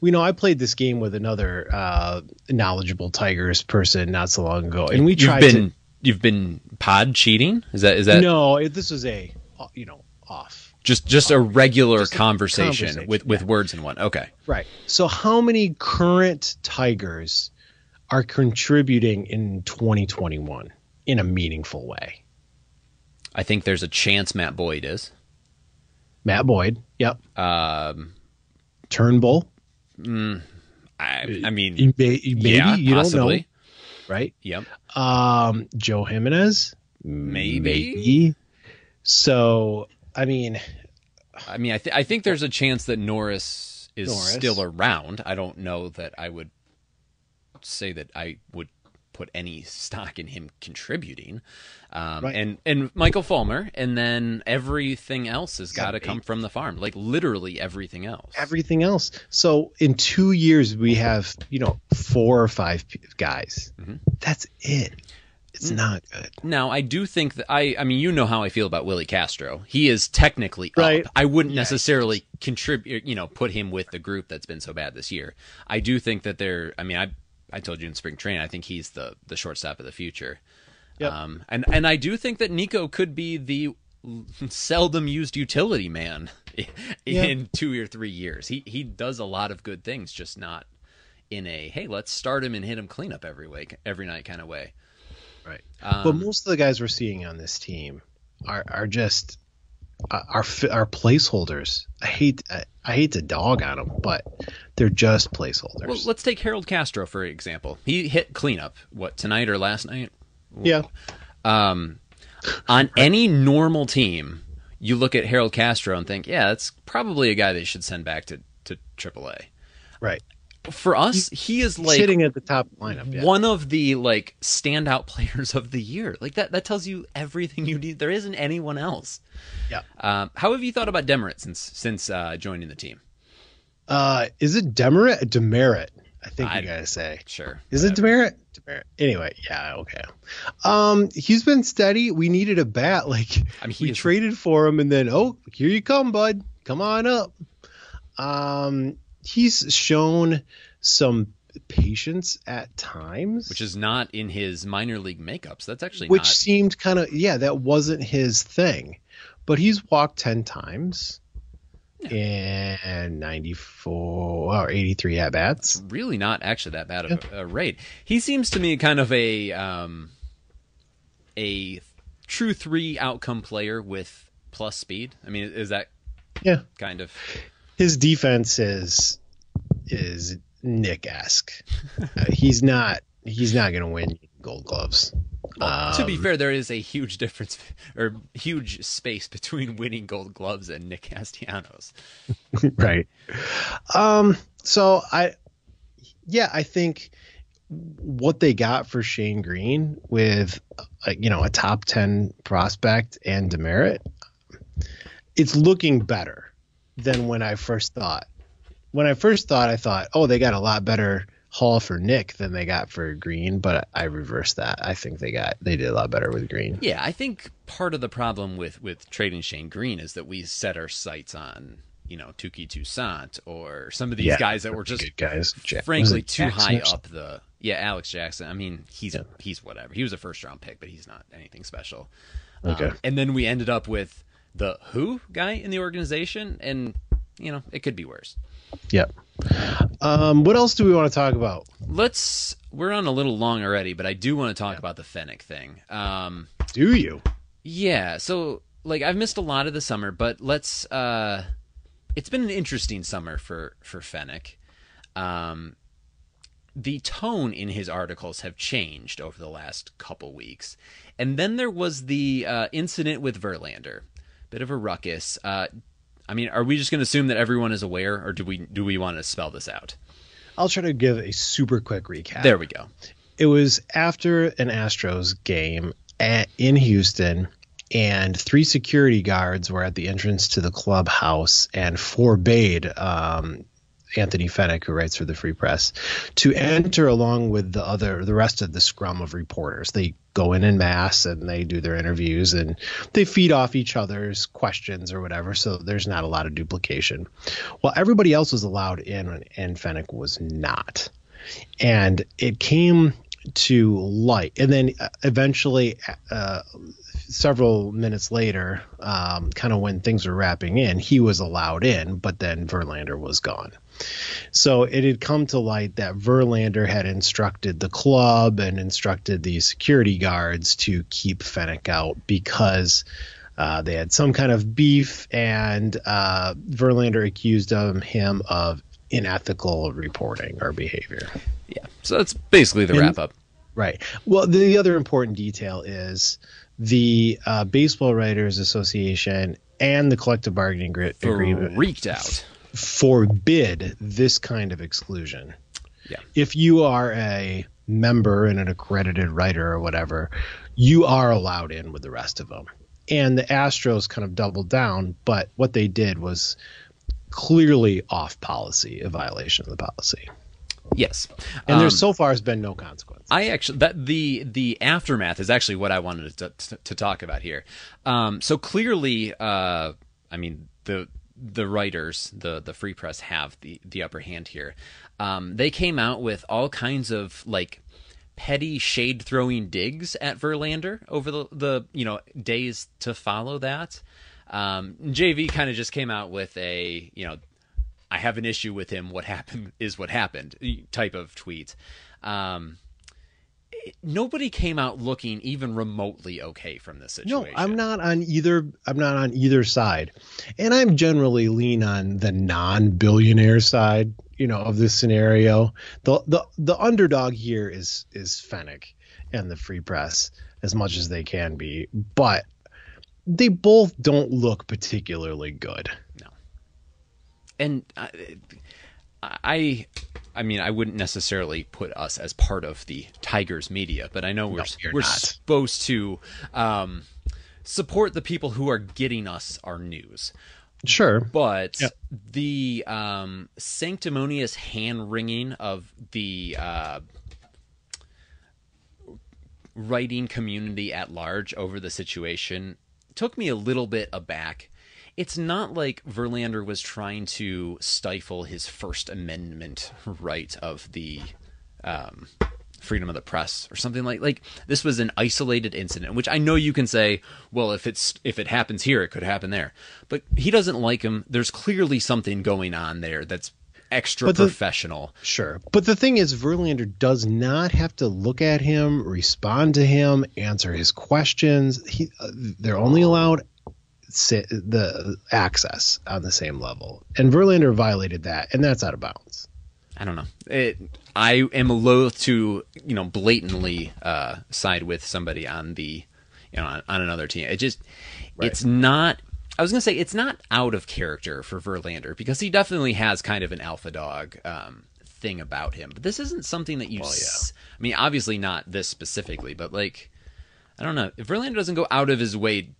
we know I played this game with another uh, knowledgeable Tigers person not so long ago, and we tried. you've been to. you've been pod cheating. Is that is that No, it, this was a uh, you know off. just just a regular Just a conversation, conversation, with with words in one? Okay, Right. So how many current Tigers are contributing in 2021 in a meaningful way? I think there's a chance Matt Boyd is. Matt Boyd. Yep. Um, Turnbull. I, I mean, maybe yeah, you possibly. don't know, right? Yep. Um, Joe Jimenez. Maybe. Maybe. So I mean, I mean, I, th- I think there's a chance that Norris is Norris. still around. I don't know that I would say that I would put any stock in him contributing. Um, Right. And and Michael Fulmer, and then everything else has got to come from the farm. Like literally everything else. everything else. So in two years, we have you know four or five guys. Mm-hmm. That's it. It's not good. Now, I do think that I. I mean, you know how I feel about Willie Castro. He is technically Right. up. I wouldn't necessarily contribute. You know, put him with the group that's been so bad this year. I do think that they're. I mean, I I told you in spring training. I think he's the the shortstop of the future. Yep. Um, and and I do think that Nico could be the seldom used utility man in two or three years. He he does a lot of good things, just not in a hey, let's start him and hit him cleanup every week, every night kind of way. Right. Um, but most of the guys we're seeing on this team are are just uh, are are placeholders. I hate I, I hate to dog on them, but they're just placeholders. Well, let's take Harold Castro for example. He hit cleanup what tonight or last night. Yeah. Um, on any normal team, you look at Harold Castro and think, yeah, that's probably a guy they should send back to to AAA. Right. For us, he is like Sitting at the top lineup. Yeah. one of the like standout players of the year. Like that that tells you everything you need. There isn't anyone else. Yeah. Um, how have you thought about Demeritte since since uh, joining the team? Uh, is it Demeritte? Demeritte. I think I- you gotta say. Sure. Is it Demeritte? Demeritte. Anyway, yeah, okay. Um, he's been steady. We needed a bat. Like I mean, he we is- traded for him, and then oh, here you come, bud. Come on up. Um, he's shown some patience at times, which is not in his minor league makeups. That's actually which not. seemed kind of yeah, that wasn't his thing. But he's walked ten times and ninety four or eighty three at bats. really not actually that bad of a, a rate. He seems to me kind of a um, a true three outcome player with plus speed. I mean, is that Yeah, kind of his defense is is Nick esque. uh, he's not he's not gonna win Gold Gloves. To be Um, fair, there is a huge difference or huge space between winning Gold Gloves and Nick Castellanos. right. Um. So I, yeah, I think what they got for Shane Greene with, uh, you know, a top ten prospect and Demeritte, it's looking better than when I first thought. When I first thought, I thought, oh, they got a lot better haul for Nick than they got for Greene, but I reversed that. I think they got they did a lot better with Greene. Yeah, I think part of the problem with with trading Shane Greene is that we set our sights on you know Touki Toussaint or some of these Yeah, guys that were just good guys. Frankly too high up the yeah Alex Jackson. I mean he's he's whatever. He was a first round pick, but he's not anything special. Okay. Um, and then we ended up with the who guy in the organization, and you know it could be worse. Yep. Um, what else do we want to talk about? Let's. We're on a little long already, but I do want to talk about the Fenech thing. Um, Do you? Yeah, so like I've missed a lot of the summer, but let's uh it's been an interesting summer for for Fenech. Um the tone in his articles have changed over the last couple weeks. And then there was the uh, incident with Verlander. Bit of a ruckus. Uh I mean, are we just going to assume that everyone is aware or do we do we want to spell this out? I'll try to give a super quick recap. There we go. It was after an Astros game at, in Houston, and three security guards were at the entrance to the clubhouse and forbade um, Anthony Fenech, who writes for the Free Press, to enter along with the other the rest of the scrum of reporters. They go in in mass and they do their interviews and they feed off each other's questions or whatever. So there's not a lot of duplication. Well, everybody else was allowed in, and Fenech was not and it came to light and then uh, eventually uh, several minutes later um, kind of when things were wrapping in he was allowed in but then verlander was gone so it had come to light that verlander had instructed the club and instructed the security guards to keep Fenech out because uh, they had some kind of beef, and uh, Verlander accused um, him of unethical reporting or behavior. Yeah. So that's basically the And- wrap up. Right. Well, the other important detail is the uh, Baseball Writers Association and the collective bargaining gr- agreement Freaked out. Forbid this kind of exclusion. Yeah. If you are a member and an accredited writer or whatever, you are allowed in with the rest of them. And the Astros kind of doubled down, but what they did was clearly off policy, a violation of the policy. Yes, And there Um, so far has been no consequence. I actually that the the aftermath is actually what I wanted to to, to talk about here. Um, so clearly, uh, I mean the the writers, the the free press have the the upper hand here. Um, they came out with all kinds of like petty shade throwing digs at Verlander over the the you know days to follow that. Um, JV kind of just came out with a you know I have an issue with him. What happened is what happened type of tweet. Um, nobody came out looking even remotely okay from this situation. No. I'm not on either. I'm not on either side, and I'm generally lean on the non-billionaire side. You know, of this scenario, the the the underdog here is is Fenech and the Free Press as much as they can be, but they both don't look particularly good. No, and I, I, I mean, I wouldn't necessarily put us as part of the Tigers media, but I know we're you're we're not. supposed to um, support the people who are getting us our news. Sure, But Yeah. the um, sanctimonious hand wringing of the uh, writing community at large over the situation took me a little bit aback. It's not like Verlander was trying to stifle his First Amendment right of the um, freedom of the press or something like like this was an isolated incident which i know you can say well if it's if it happens here it could happen there but he doesn't like him there's clearly something going on there that's extra the- professional Sure. But the thing is, Verlander does not have to look at him, respond to him, answer his questions. He, uh, they're only allowed the access on the same level. And Verlander violated that, and that's out of bounds. i don't know it i am loath to you know blatantly uh side with somebody on the you know on, on another team it just it's not I was gonna say it's not out of character for Verlander because he definitely has kind of an alpha dog um, thing about him. But this isn't something that you. s- I mean, obviously not this specifically, but like, I don't know. If Verlander doesn't go out of his way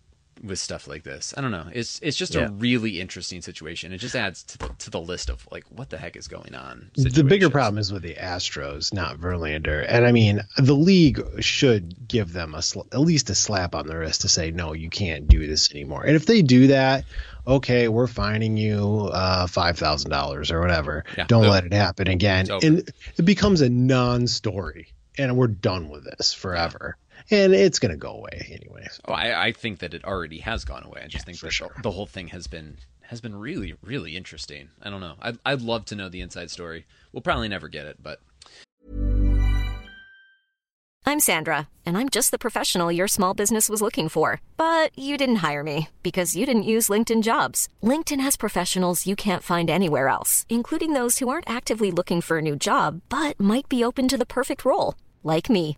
with stuff like this, I don't know. It's it's just Yeah. a really interesting situation. It just adds to the to the list of like what the heck is going on. The bigger problem is with the Astros, not Verlander. And I mean, the league should give them a sl- at least a slap on the wrist to say, no, you can't do this anymore. And if they do that, okay, we're fining you uh, five thousand dollars or whatever. Yeah, Don't let it happen again. And it becomes a non-story, and we're done with this forever. And it's gonna go away anyway. Oh, I, I think that it already has gone away. I just think that sure. the, the whole thing has been has been really really interesting. I don't know. I'd I'd love to know the inside story. We'll probably never get it, but I'm Sandra, and I'm just the professional your small business was looking for. But you didn't hire me because you didn't use LinkedIn jobs. LinkedIn has professionals you can't find anywhere else, including those who aren't actively looking for a new job but might be open to the perfect role, like me.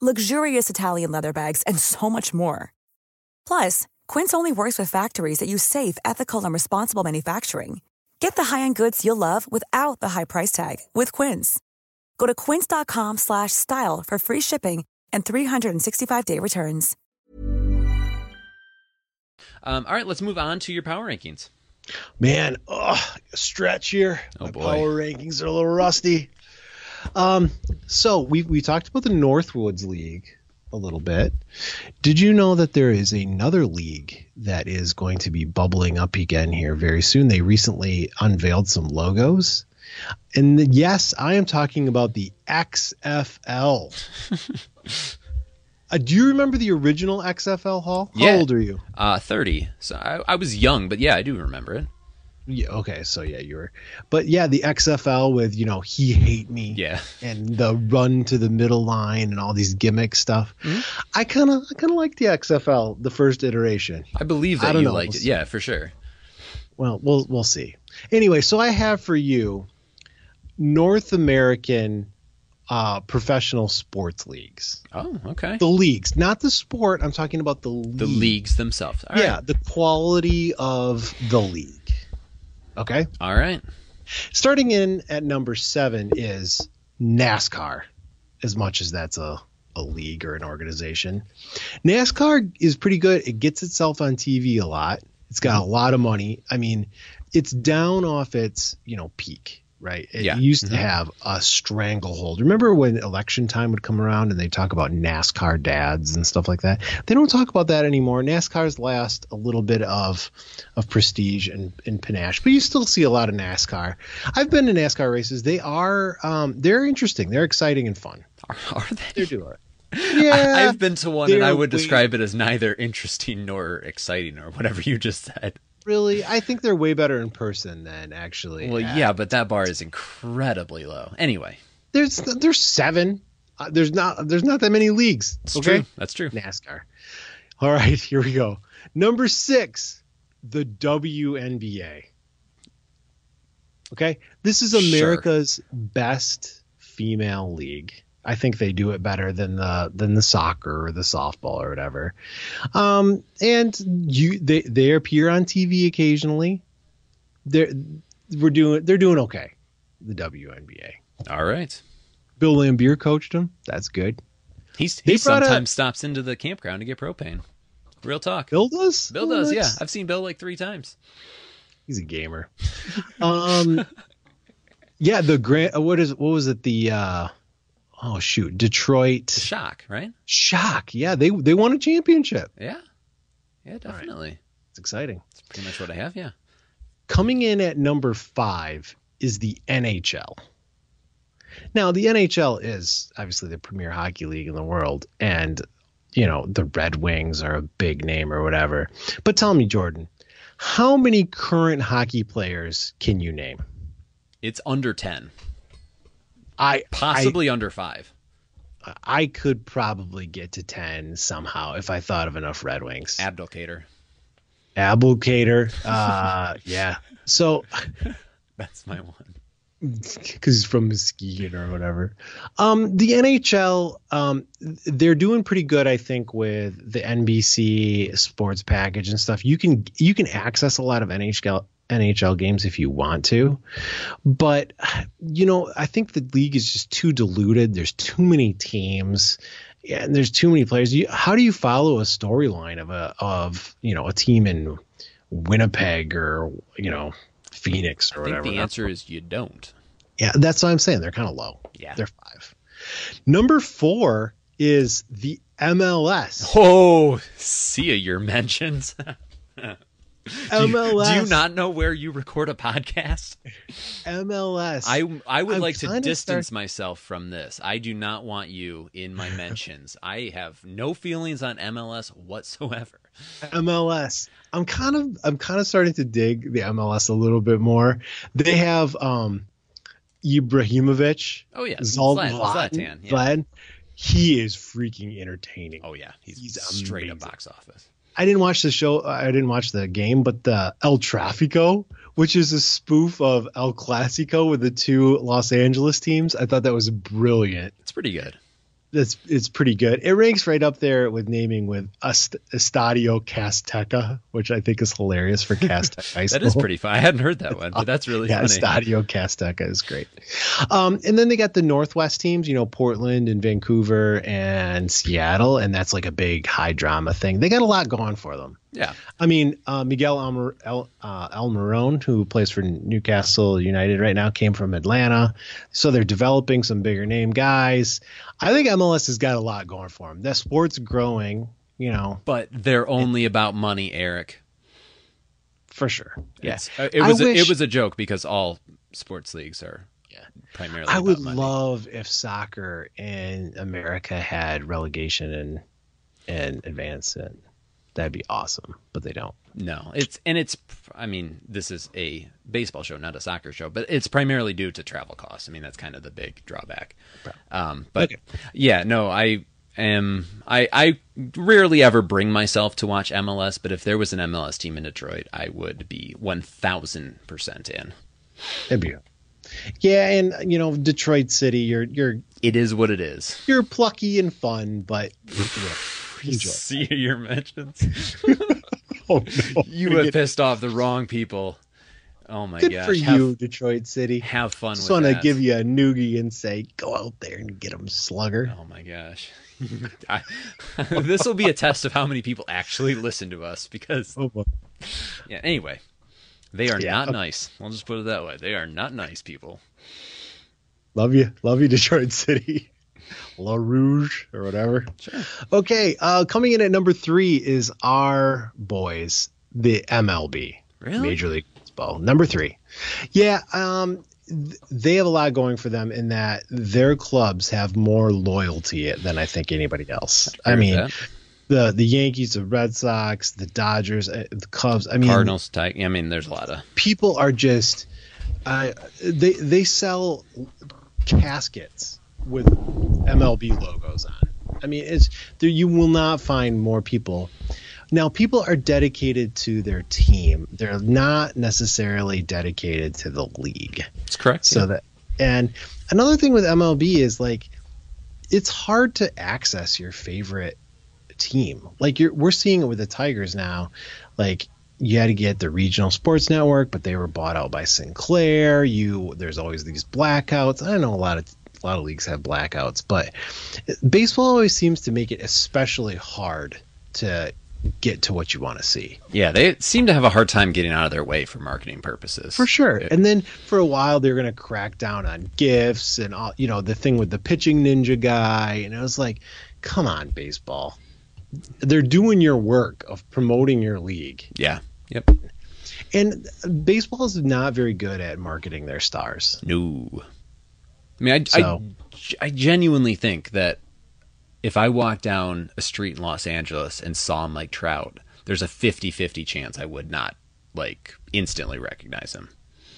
luxurious Italian leather bags, and so much more. Plus, Quince only works with factories that use safe, ethical, and responsible manufacturing. Get the high-end goods you'll love without the high price tag with Quince. Go to quince.com slash style for free shipping and 365-day returns. um, all right, let's move on to your power rankings. Man, oh, stretch here. Oh, My boy. power rankings are a little rusty. Um, so we we talked about the Northwoods League a little bit. Did you know that there is another league that is going to be bubbling up again here very soon? They recently unveiled some logos. And the, yes, I am talking about the XFL. uh, do you remember the original XFL Hall? How Yeah. old are you? Uh, thirty. So I, I was young, but yeah, I do remember it. Yeah, okay, so yeah, you were, but yeah, the XFL with you know he hate me, Yeah. and the run to the middle line and all these gimmick stuff. Mm-hmm. I kind of, I kind of like the XFL, the first iteration. I believe that don't you know. liked We'll it. see. Yeah, for sure. Well, we'll we'll see. Anyway, so I have for you North American uh, professional sports leagues. Oh, okay. The leagues, not the sport. I'm talking about the The leagues themselves. All yeah, right. the quality of the league. Okay. All right. Starting in at number seven is NASCAR, as much as that's a, a league or an organization. NASCAR is pretty good. It gets itself on TV a lot. It's got a lot of money. I mean, it's down off its, you know, peak, right? It Yeah. used to have a stranglehold. Remember when election time would come around and they talk about NASCAR dads and stuff like that? They don't talk about that anymore. NASCAR's lost a little bit of of prestige and, and panache, but you still see a lot of NASCAR. I've been to NASCAR races. They are um, they're interesting. They're exciting and fun. Are, are they? They're doing it. Yeah, I've been to one and I would way- describe it as neither interesting nor exciting or whatever you just said. Really. I think they're way better in person than actually. Well, at- yeah, but that bar is incredibly low. Anyway, There's there's seven. Uh, there's not there's not that many leagues. it's okay, true. That's true. NASCAR. All right, here we go. Number six, the WNBA. Okay, this is Sure. America's best female league. I think they do it better than the than the soccer or the softball or whatever. Um, and you they they appear on TV occasionally. They're we're doing they're doing okay. The WNBA. All right. Bill Laimbeer coached them. That's good. He's, he brought a- sometimes stops into the campground to get propane. Real talk. Bill does. Bill does, yeah. I've seen Bill like three times. He's a gamer. um, yeah. The grand. uh, What is? What was it? The. uh Oh shoot, Detroit Shock, right? Shock. Yeah, they they won a championship. Yeah. Yeah, definitely. It's exciting. It's pretty much what I have, yeah. Coming in at number five is the NHL. Now, the NHL is obviously the premier hockey league in the world, and you know the Red Wings are a big name or whatever. But tell me, Jordan, how many current hockey players can you name? It's under 10, I possibly under 5. I, I could probably get to ten somehow if I thought of enough Red Wings. Abdelkader. Abdelkader, uh, yeah. So That's my one. because he's from Muskegon or whatever. Um, the NHL, um, they're doing pretty good, I think, with the NBC sports package and stuff. You can you can access a lot of NHL NHL games if you want to, but you know, I think the league is just too diluted. There's too many teams. And there's too many players. You, how do you follow a storyline of a of you know a team in Winnipeg or you know Phoenix or I think whatever? the answer is you don't. Yeah, that's what I'm saying. They're kind of low. Yeah. They're five. Number four is the MLS. Oh, see your mentions. Do you, MLS. do you not know where you record a podcast? MLS. I I would I'm like to distance start- myself from this. I do not want you in my mentions. I have no feelings on MLS whatsoever. MLS. I'm kind of I'm kind of starting to dig the MLS a little bit more. They have um Ibrahimovic. Oh yeah, Zlatan. Zlatan, yeah. He is freaking entertaining. Oh yeah, he's, He's straight up box office. I didn't watch the show. Uh, I didn't watch the game, but the El Tráfico, which is a spoof of El Clasico with the two Los Angeles teams, I thought that was brilliant. It's pretty good. That's it's pretty good. It ranks right up there with naming with Est- Estadio Casteca, which I think is hilarious for Casteca High School. That is pretty fun. I hadn't heard that one, but that's really yeah, funny. Estadio Casteca is great. Um, and then they got the Northwest teams, you know, Portland and Vancouver and Seattle, and that's like a big high drama thing. They got a lot going for them. Yeah, I mean, uh, Miguel Almer, El, uh, Almiron, who plays for Newcastle United right now, came from Atlanta. So they're developing some bigger name guys. I think MLS has got a lot going for them. That sport's growing, you know, but they're only about money, Eric. for sure. Yeah. Uh, it was a, wish- it was a joke because all sports leagues are Yeah. primarily. I about would money. love if soccer in America had relegation and and advance and that'd be awesome. But they don't. No, it's and it's. I mean, this is a baseball show, not a soccer show, but it's primarily due to travel costs. I mean, that's kind of the big drawback. Um, but Okay. yeah, no, I am. I I rarely ever bring myself to watch MLS, but if there was an MLS team in Detroit, I would be one thousand percent in. It'd be Yeah, and you know, Detroit City, you're you're It is what it is. You're plucky and fun, but yeah, enjoy. See your mentions. Oh no! You have pissed off the wrong people. Oh my Good gosh. for have, you, Detroit City. Have fun Just want to give you a noogie and say, go out there and get them, slugger. Oh my gosh. This will be a test of how many people actually listen to us because Oh, boy. yeah, anyway. They are Yeah, not okay. nice. I'll just put it that way. They are not nice people. Love you, love you, Detroit City. Le Rouge or whatever. Sure. Okay, uh, coming in at number three is our boys, the MLB, Really? Major League Baseball. Number three, yeah. Um, th- they have a lot going for them in that their clubs have more loyalty than I think anybody else. I with mean, the the Yankees, the Red Sox, the Dodgers, uh, the Cubs. I mean, Cardinals, Tig- I mean, there's a lot of people are just uh, they they sell caskets with MLB logos on. I mean, it's there. You will not find more people. Now, people are dedicated to their team. They're not necessarily dedicated to the league. That's correct. So that and another thing with MLB is like it's hard to access your favorite team. Like you're we're seeing it with the Tigers now. Like you had to get the regional sports network, but they were bought out by Sinclair. You there's always these blackouts. I know a lot of a lot of leagues have blackouts, but baseball always seems to make it especially hard to get to what you want to see. Yeah, they seem to have a hard time getting out of their way for marketing purposes. For sure. And then for a while they're going to crack down on gifts and all, you know, the thing with the pitching ninja guy and it was like, come on baseball. They're doing your work of promoting your league. Yeah. Yep. And baseball is not very good at marketing their stars. No. I mean, I, So- I, I genuinely think that if I walked down a street in Los Angeles and saw Mike Trout, there's a 50-50 chance I would not like instantly recognize him.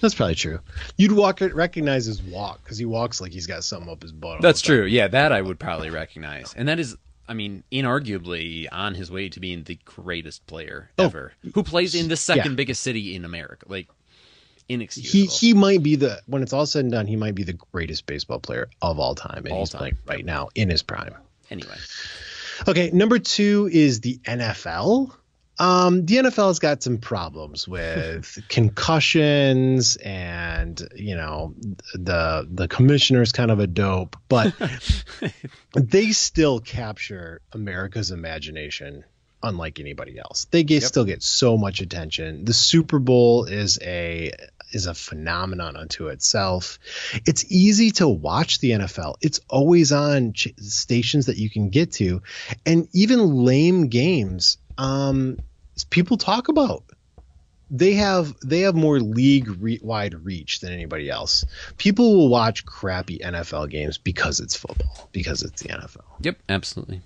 That's probably true. You'd walk recognize his walk cuz he walks like he's got something up his butt. That's true. Yeah, that I would probably recognize. And that is I mean, inarguably on his way to being the greatest player Oh, ever. Who plays in the second yeah. biggest city in America. Like inexcusable. he might be the when it's all said and done, he might be the greatest baseball player of all time and All he's time. playing right now in his prime. anyway. Okay, number two is the NFL. Um, the NFL has got some problems with concussions, and you know the the commissioner's kind of a dope, but they still capture America's imagination unlike anybody else. They get, still get so much attention. The Super Bowl is a is a phenomenon unto itself. It's easy to watch the NFL. It's always on ch- stations that you can get to, and even lame games. Um, people talk about. They have they have more league re- wide reach than anybody else. People will watch crappy NFL games because it's football, because it's the NFL. Yep, absolutely.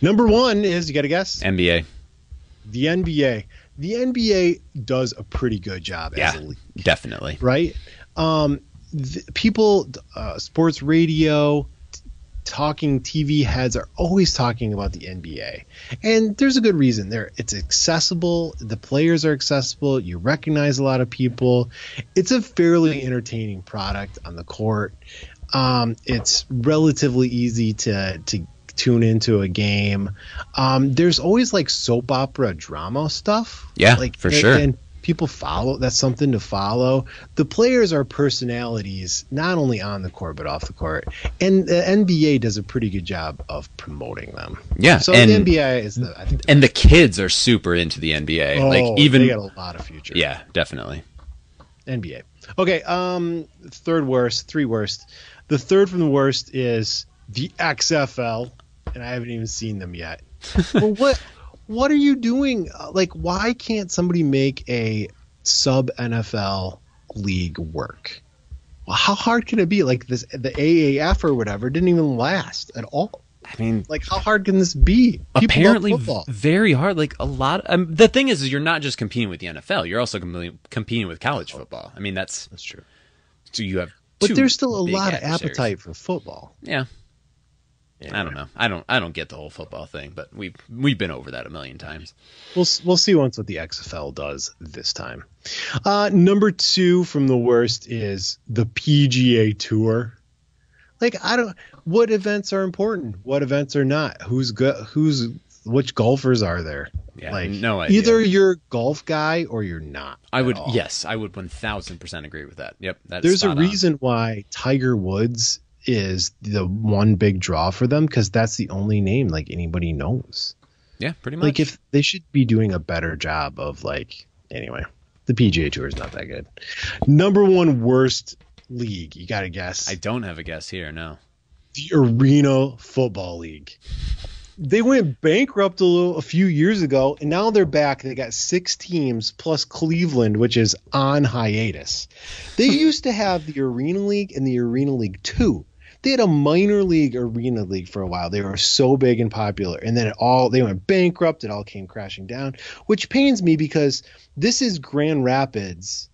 Number one is you got to guess NBA. the NBA. The NBA does a pretty good job Yeah, league, definitely. right? Um, th- people, uh, sports radio, t- talking TV heads are always talking about the NBA, and there's a good reason. There, it's accessible. The players are accessible. You recognize a lot of people. It's a fairly entertaining product on the court. Um, it's relatively easy to to tune into a game. Um, there's always like soap opera drama stuff. Yeah, like for and- sure. And people follow. That's something to follow. The players are personalities, not only on the court but off the court. And the NBA does a pretty good job of promoting them. Yeah, So and- the NBA is the I think the And the kids are super into the NBA. Oh, like even they got a lot of future. Yeah, definitely. NBA. Okay, um third worst, three worst. The third from the worst is the XFL, and I haven't even seen them yet. well, what what are you doing? Uh, Like why can't somebody make a sub NFL league work? Well, how hard can it be? Like this the AAF or whatever didn't even last at all. I mean, Like how hard can this be? People apparently very hard. Like a lot. Um, the thing is, is you're not just competing with the NFL. You're also competing, competing with college football. I mean, that's That's true. so you have. But there's still a big lot of adversaries. appetite for football. Yeah. I don't know. I don't. I don't get the whole football thing, but we've we've been over that a million times. We'll we'll see once what the XFL does this time. Uh, number two from the worst is the PGA Tour. Like I don't. What events are important? What events are not? Who's good? Who's which golfers are there? Yeah, like no idea. either you're a golf guy or you're not. I would all. yes, I would one thousand percent agree with that. Yep, that's There's a on. reason why Tiger Woods is the one big draw for them because that's the only name like anybody knows. Yeah, pretty much. Like if they should be doing a better job of like anyway, the PGA Tour is not that good. Number one worst league, you got to guess. I don't have a guess here. No. the Arena Football League. They went bankrupt a, little, a few years ago, and now they're back. They got six teams plus Cleveland, which is on hiatus. They used to have the Arena League and the Arena League Two. They had a minor league arena league for a while. They were so big and popular, and then it all they went bankrupt. It all came crashing down, which pains me because this is Grand Rapids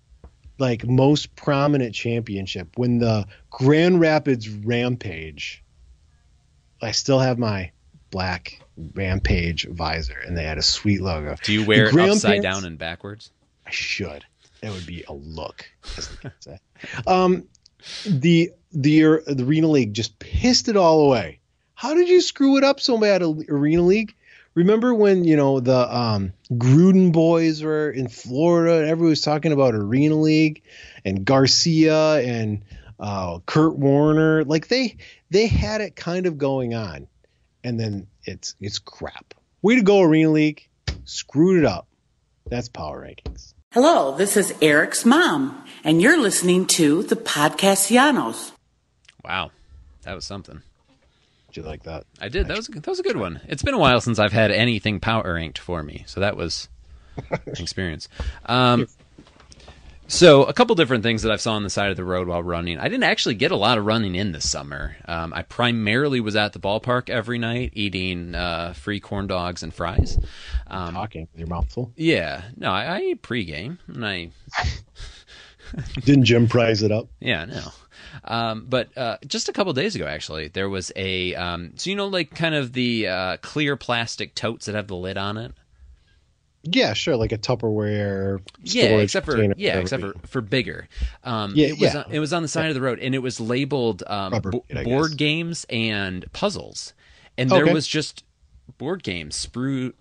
like most prominent championship when the Grand Rapids Rampage. I still have my black Rampage visor, and they had a sweet logo. Do you wear The it Grand upside Pants- down and backwards? I should. That would be a look, as the kids say. Um, the the the Arena League just pissed it all away. How did you screw it up so bad, Arena League? Remember when you know the um, Gruden boys were in Florida and everyone was talking about Arena League and Garcia and uh, Kurt Warner? Like they they had it kind of going on, and then it's it's crap. Way to go, Arena League! Screwed it up. That's power rankings. Hello, this is Eric's mom, and you're listening to the Podcastianos. Wow, that was something. Did you like that? I did. That was that was a good one. It's been a while since I've had anything power ranked for me, so that was an experience. Um, so a couple different things that I've saw on the side of the road while running. I didn't actually get a lot of running in this summer. Um, I primarily was at the ballpark every night eating uh, free corn dogs and fries. Um, Talking with your mouth full. yeah, no, I, I ate pregame and I Didn't Jim prize it up? Yeah, no. Um, but uh, just a couple days ago, actually, there was a um, so you know, like kind of the uh, clear plastic totes that have the lid on it. Yeah, sure, like a Tupperware. Yeah, except for yeah, except for for bigger. Um, Yeah, it was yeah. on, it was on the side of the road, and it was labeled um, bo- board guess. games and puzzles, and there Okay. was just board games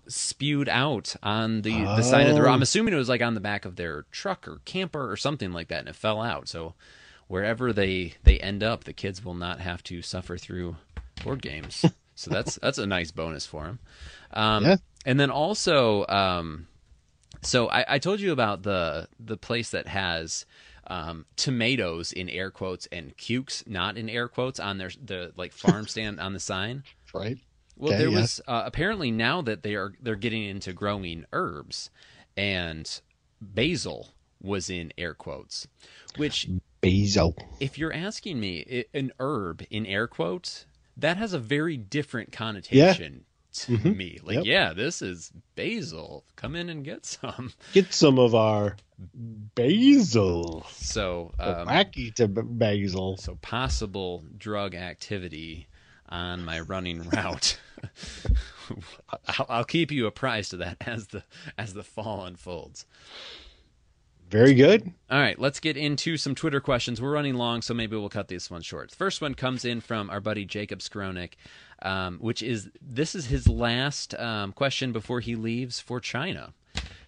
spewed out on the the side of the road. Oh. I'm assuming it was like on the back of their truck or camper or something like that, and it fell out. So wherever they they end up, the kids will not have to suffer through board games. so that's that's a nice bonus for them. Um, Yeah. And then also, um, so I, I told you about the the place that has um, tomatoes in air quotes and cukes not in air quotes on their the like farm stand on the sign. Right. Well, Okay, there was uh, apparently now that they are they're getting into growing herbs, and basil was in air quotes, which Basil. if you're asking me, i an herb in air quotes that has a very different connotation to Mhm. me. Like, Yep. yeah, this is basil. Come in and get some. Get some of our basil. So, Um, um, wacky to basil. so possible drug activity on my running route. I'll, I'll keep you apprised of that as the as the fall unfolds. Very good. All right, let's get into some Twitter questions. We're running long, so maybe we'll cut this one short. The first one comes in from our buddy Jacob Skronik, um, which is this is his last um, question before he leaves for China.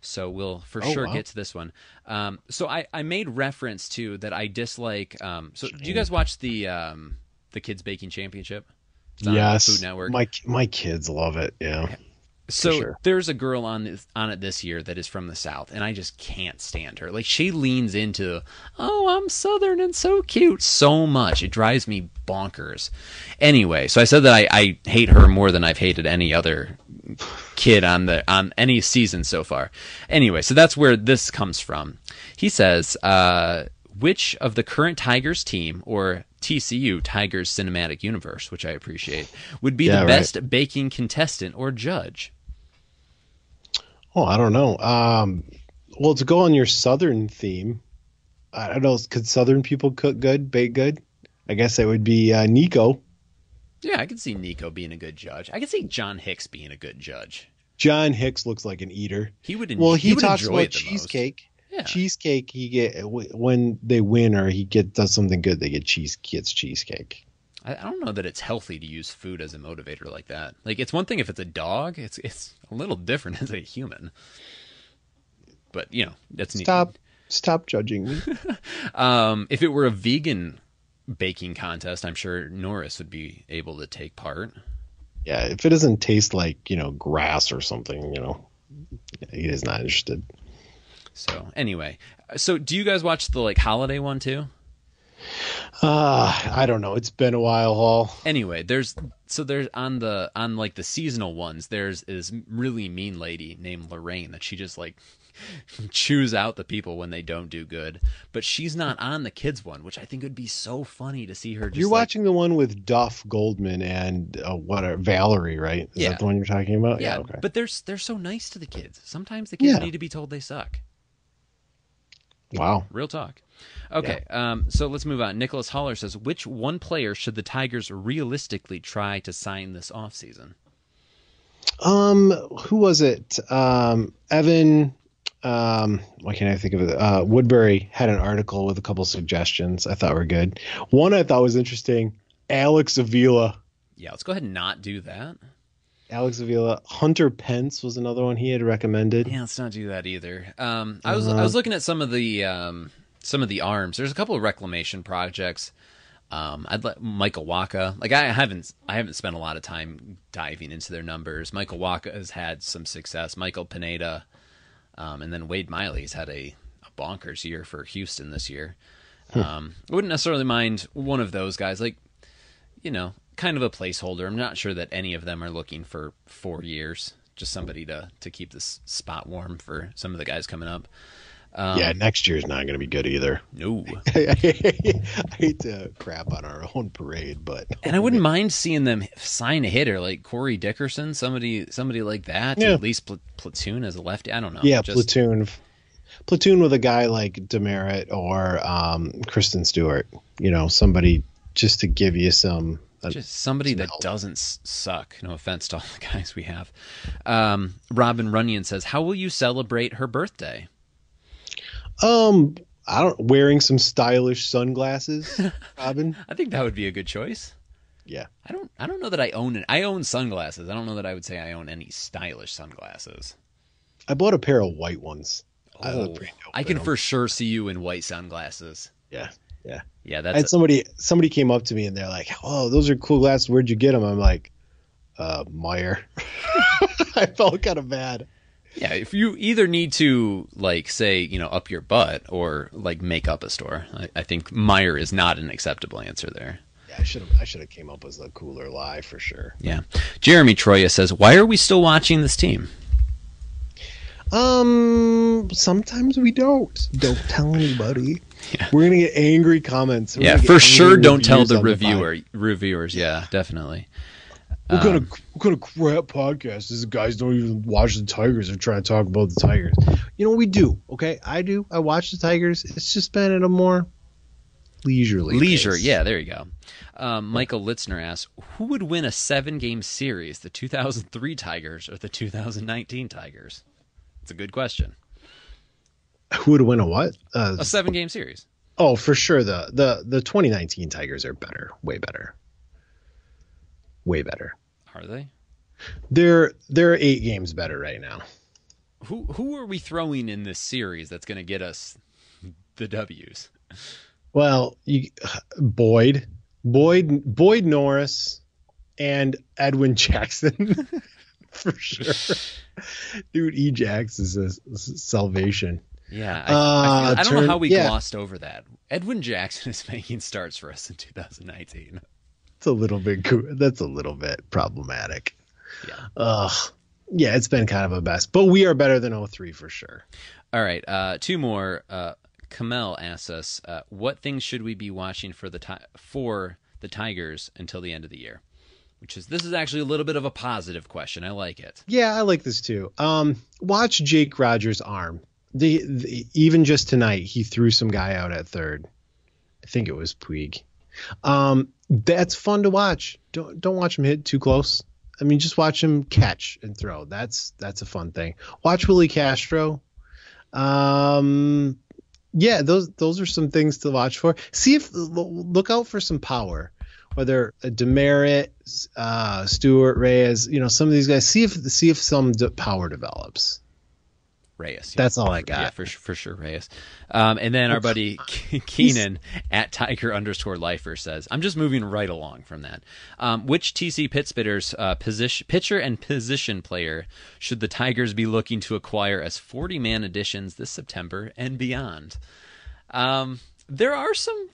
So we'll for Oh, sure wow. get to this one. Um, so I, I made reference to that I dislike. Um, so do you guys watch the um, the Kids Baking Championship? Yes. Food Network. My my kids love it. Yeah. So sure. there's a girl on this, on it this year that is from the South, and I just can't stand her. Like she leans into, "Oh, I'm Southern and so cute," so much it drives me bonkers. Anyway, so I said that I, I hate her more than I've hated any other kid on the on any season so far. Anyway, so that's where this comes from. He says, uh, "Which of the current Tigers team or TCU Tigers cinematic universe, which I appreciate, would be Yeah, the right. best baking contestant or judge?" Oh, I don't know. Um, well, to go on your southern theme, I don't know. Could southern people cook good, bake good? I guess it would be uh, Nico. Yeah, I could see Nico being a good judge. I could see John Hicks being a good judge. John Hicks looks like an eater. He would. En- Well, he, he would talks about cheesecake. Yeah. Cheesecake. He get when they win or he get does something good. They get cheese. Gets cheesecake. I, I don't know that it's healthy to use food as a motivator like that. Like it's one thing if it's a dog, it's it's a little different as a human. But you know, that's neat. Stop, stop judging me. Um, if it were a vegan baking contest, I'm sure Norris would be able to take part. yeah, if it doesn't taste like you know grass or something, you know, he is not interested. So anyway, so do you guys watch the like holiday one too? Uh, I don't know. It's been a while, Hall. Anyway, there's so there's on the on like the seasonal ones, there's this really mean lady named Lorraine that she just like chews out the people when they don't do good. But she's not on the kids one, which I think would be so funny to see her. Just You're like- watching the one with Duff Goldman and uh, what are Valerie, right? Is Yeah. that the one you're talking about? Yeah, okay. but they're they're so nice to the kids. Sometimes the kids Yeah. need to be told they suck. wow. Real talk. Okay, um, so let's move on. Nicholas Holler says, which one player should the Tigers realistically try to sign this offseason? Um, who was it? Um, Evan. Um, why can't I think of it? Uh, Woodbery had an article with a couple suggestions I thought were good. One I thought was interesting. Alex Avila. Yeah, let's go ahead and not do that. Alex Avila. Hunter Pence was another one he had recommended. Yeah, let's not do that either. Um, I was Uh, I was looking at some of the um, some of the arms. There's a couple of reclamation projects. Um, I'd let Michael Wacha. Like I haven't I haven't spent a lot of time diving into their numbers. Michael Wacha has had some success. Michael Pineda, um, and then Wade Miley's had a, a bonkers year for Houston this year. Um, I wouldn't necessarily mind one of those guys. Like you know, kind of a placeholder. I'm not sure that any of them are looking for four years. Just somebody to to keep this spot warm for some of the guys coming up. Um, yeah, next year's not going to be good either. No. I hate to crap on our own parade, but And I wouldn't mind seeing them sign a hitter like Corey Dickerson, somebody somebody like that. Yeah. At least pl- platoon as a lefty. I don't know. yeah, Just- platoon, platoon with a guy like Demeritte or um, Christin Stewart. You know, somebody just to give you some. uh, Just somebody that doesn't suck. No offense to all the guys we have. Um, Robin Runyon says, "How will you celebrate her birthday?" Um, I don't wearing some stylish sunglasses, Robin. I think that would be a good choice. Yeah, I don't. I don't know that I own it. I own sunglasses. I don't know that I would say I own any stylish sunglasses. I bought a pair of white ones. I Oh, dope I can for sure see you in white sunglasses. Yeah, yeah. Yeah, I that's had a- somebody somebody came up to me and they're like, "Oh, those are cool glasses. Where'd you get them?" I'm like, "Uh, Meijer." I felt kind of bad. Yeah, if you either need to like say you know up your butt or like make up a store, I, I think Meijer is not an acceptable answer there. Yeah, I should have I should have came up with a cooler lie for sure. Yeah, Jeremy Troya says, "Why are we still watching this team?" Um, sometimes we don't. Don't tell anybody. Yeah. We're gonna get angry comments. We're yeah, for sure. Don't tell the pod. reviewer reviewers. Yeah, definitely. What kind Um, of what kind of crap podcast is the guys don't even watch the Tigers or try to talk about the Tigers? You know we do. Okay, I do. I watch the Tigers. It's just been at a more leisurely leisure? pace. Yeah, there you go. Um, Michael Litzner asks, "Who would win a seven-game series? The 2003 Tigers or the 2019 Tigers?" It's a good question. Who would win a what? Uh, A seven-game series. oh, for sure. The the the 2019 Tigers are better. Way better. Way better. Are they? They're they're eight games better right now. Who who are we throwing in this series that's going to get us the W's? Well, you, Boyd, Boyd, Boyd Norris, and Edwin Jackson for sure. Dude, Ejax is a salvation. Yeah, I, I, Uh, feel- I don't know how we yeah. glossed over that. Edwin Jackson is making starts for us in 2019. It's a little bit. That's a little bit problematic. Yeah. Ugh. Yeah, it's been kind of a mess, but we are better than 03 for sure. All right, uh, two more. Uh, Kamel asks us, uh, "What things should we be watching for the ti- for the Tigers until the end of the year?" Which is this is actually a little bit of a positive question. I like it. Yeah, I like this too. Um, watch Jake Rogers' arm. The, the even just tonight, he threw some guy out at third. I think it was Puig. Um, that's fun to watch. Don't don't watch him hit too close. I mean, just watch him catch and throw. That's that's a fun thing. Watch Willi Castro. Um, yeah, those those are some things to watch for. See if look out for some power. whether uh, Demeritte, uh, Stewart, Reyes, you know, some of these guys. See if see if some power develops. Reyes. That's all I got. Yeah, for for sure, Reyes. Um, and then our buddy Keenan at Tiger underscore Lifer says, "I'm just moving right along from that. Um, which TC Pit Spitters' uh, position pitcher and position player should the Tigers be looking to acquire as 40 man additions this September and beyond? Um, there are some.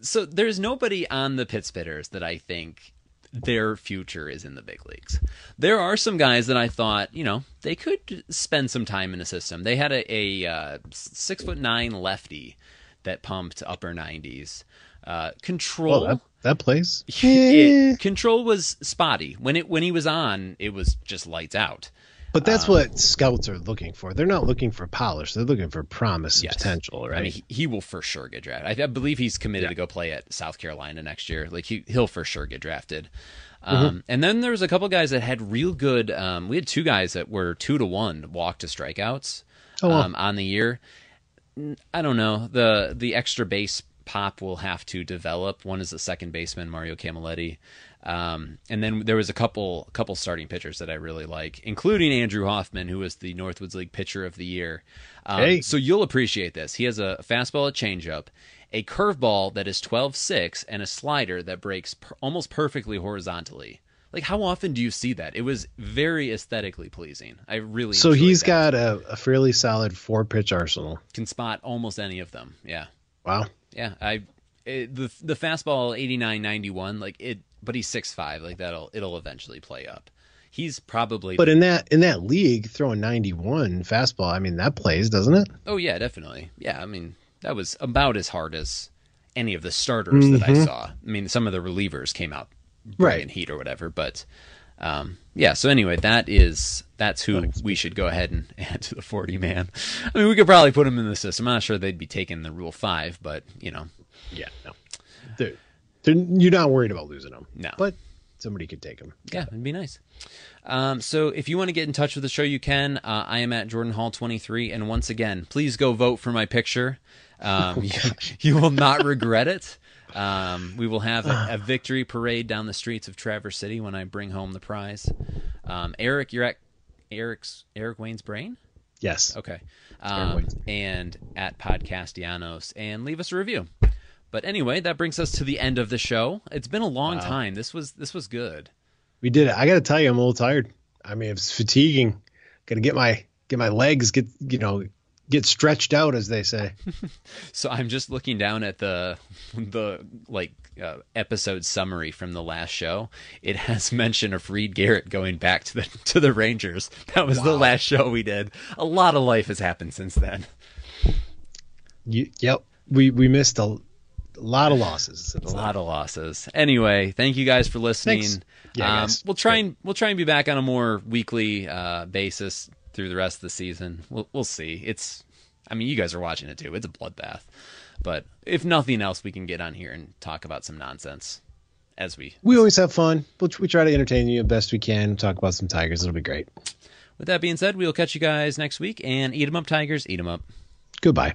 So there's nobody on the Pit Spitters that I think their future is in the big leagues. There are some guys that I thought, you know, they could spend some time in the system. They had a, a uh, six foot nine lefty that pumped upper nineties. Uh, control Oh, that, that plays. it, control was spotty when it when he was on. It was just lights out. But that's what scouts are looking for. They're not looking for polish. They're looking for promise and potential, right? I mean, he, he will for sure get drafted. I, I believe he's committed to go play at South Carolina next year. Like he he'll for sure get drafted. Um, And then there was a couple guys that had real good. Um, we had two guys that were two to one walk to strikeouts Oh, wow. um, on the year. I don't know the the extra base pop will have to develop. One is the second baseman Mario Camilletti, um, and then there was a couple couple starting pitchers that I really like, including Andrew Hoffman, who was the Northwoods League Pitcher of the Year. Um, Hey. So you'll appreciate this. He has a fastball, a changeup, a curveball that is 12-6, and a slider that breaks per- almost perfectly horizontally. Like how often do you see that? It was very aesthetically pleasing. I really so he's that. got a, a fairly solid four pitch arsenal. can spot almost any of them. Yeah. Wow. Yeah, I it, the the fastball 89 91 like it but he's six five. like that'll it'll eventually play up. He's probably But in that in that league, throwing 91 fastball, I mean that plays, doesn't it? Oh yeah, definitely. Yeah, I mean that was about as hard as any of the starters that I Mhm. saw. I mean some of the relievers came out Right. in heat or whatever, but um, yeah. So anyway, that is that's who we should go ahead and add to the forty man. I mean, we could probably put him in the system. I'm not sure they'd be taking the rule five, but you know, Yeah, no. They're, they're, you're not worried about losing them. No. But somebody could take them. Yeah, it'd be nice. Um, so if you want to get in touch with the show, you can. Uh, I am at Jordan Hall 23. And once again, please go vote for my picture. Um, you, you will not regret it. Um, we will have a, a victory parade down the streets of Traverse City when I bring home the prize. Um, Eric, you're at Eric's Eric Wayne's brain. Yes. Okay. Um, and at Podcastellanos and leave us a review. But anyway, that brings us to the end of the show. It's been a long Wow. time. This was this was good. We did it. I got to tell you, I'm a little tired. I mean, it's fatiguing. Got to get my get my legs get you know get stretched out, as they say. So I'm just looking down at the the like uh, episode summary from the last show. It has mention of Reed Garrett going back to the to the Rangers. That was the last show we did. A lot of life has happened since then. You, yep. We we missed a, a lot of losses. A lot of losses. Anyway, thank you guys for listening. Thanks. Yeah, um, guys. we'll try and we'll try and be back on a more weekly uh, basis through the rest of the season. We'll we'll see. It's I mean, you guys are watching it too. It's a bloodbath. But if nothing else, we can get on here and talk about some nonsense as we We always have fun. We, we try to entertain you the best we can. Talk about some Tigers. It'll be great. With that being said, we'll catch you guys next week and eat 'em up, Tigers. Eat 'em up. Goodbye.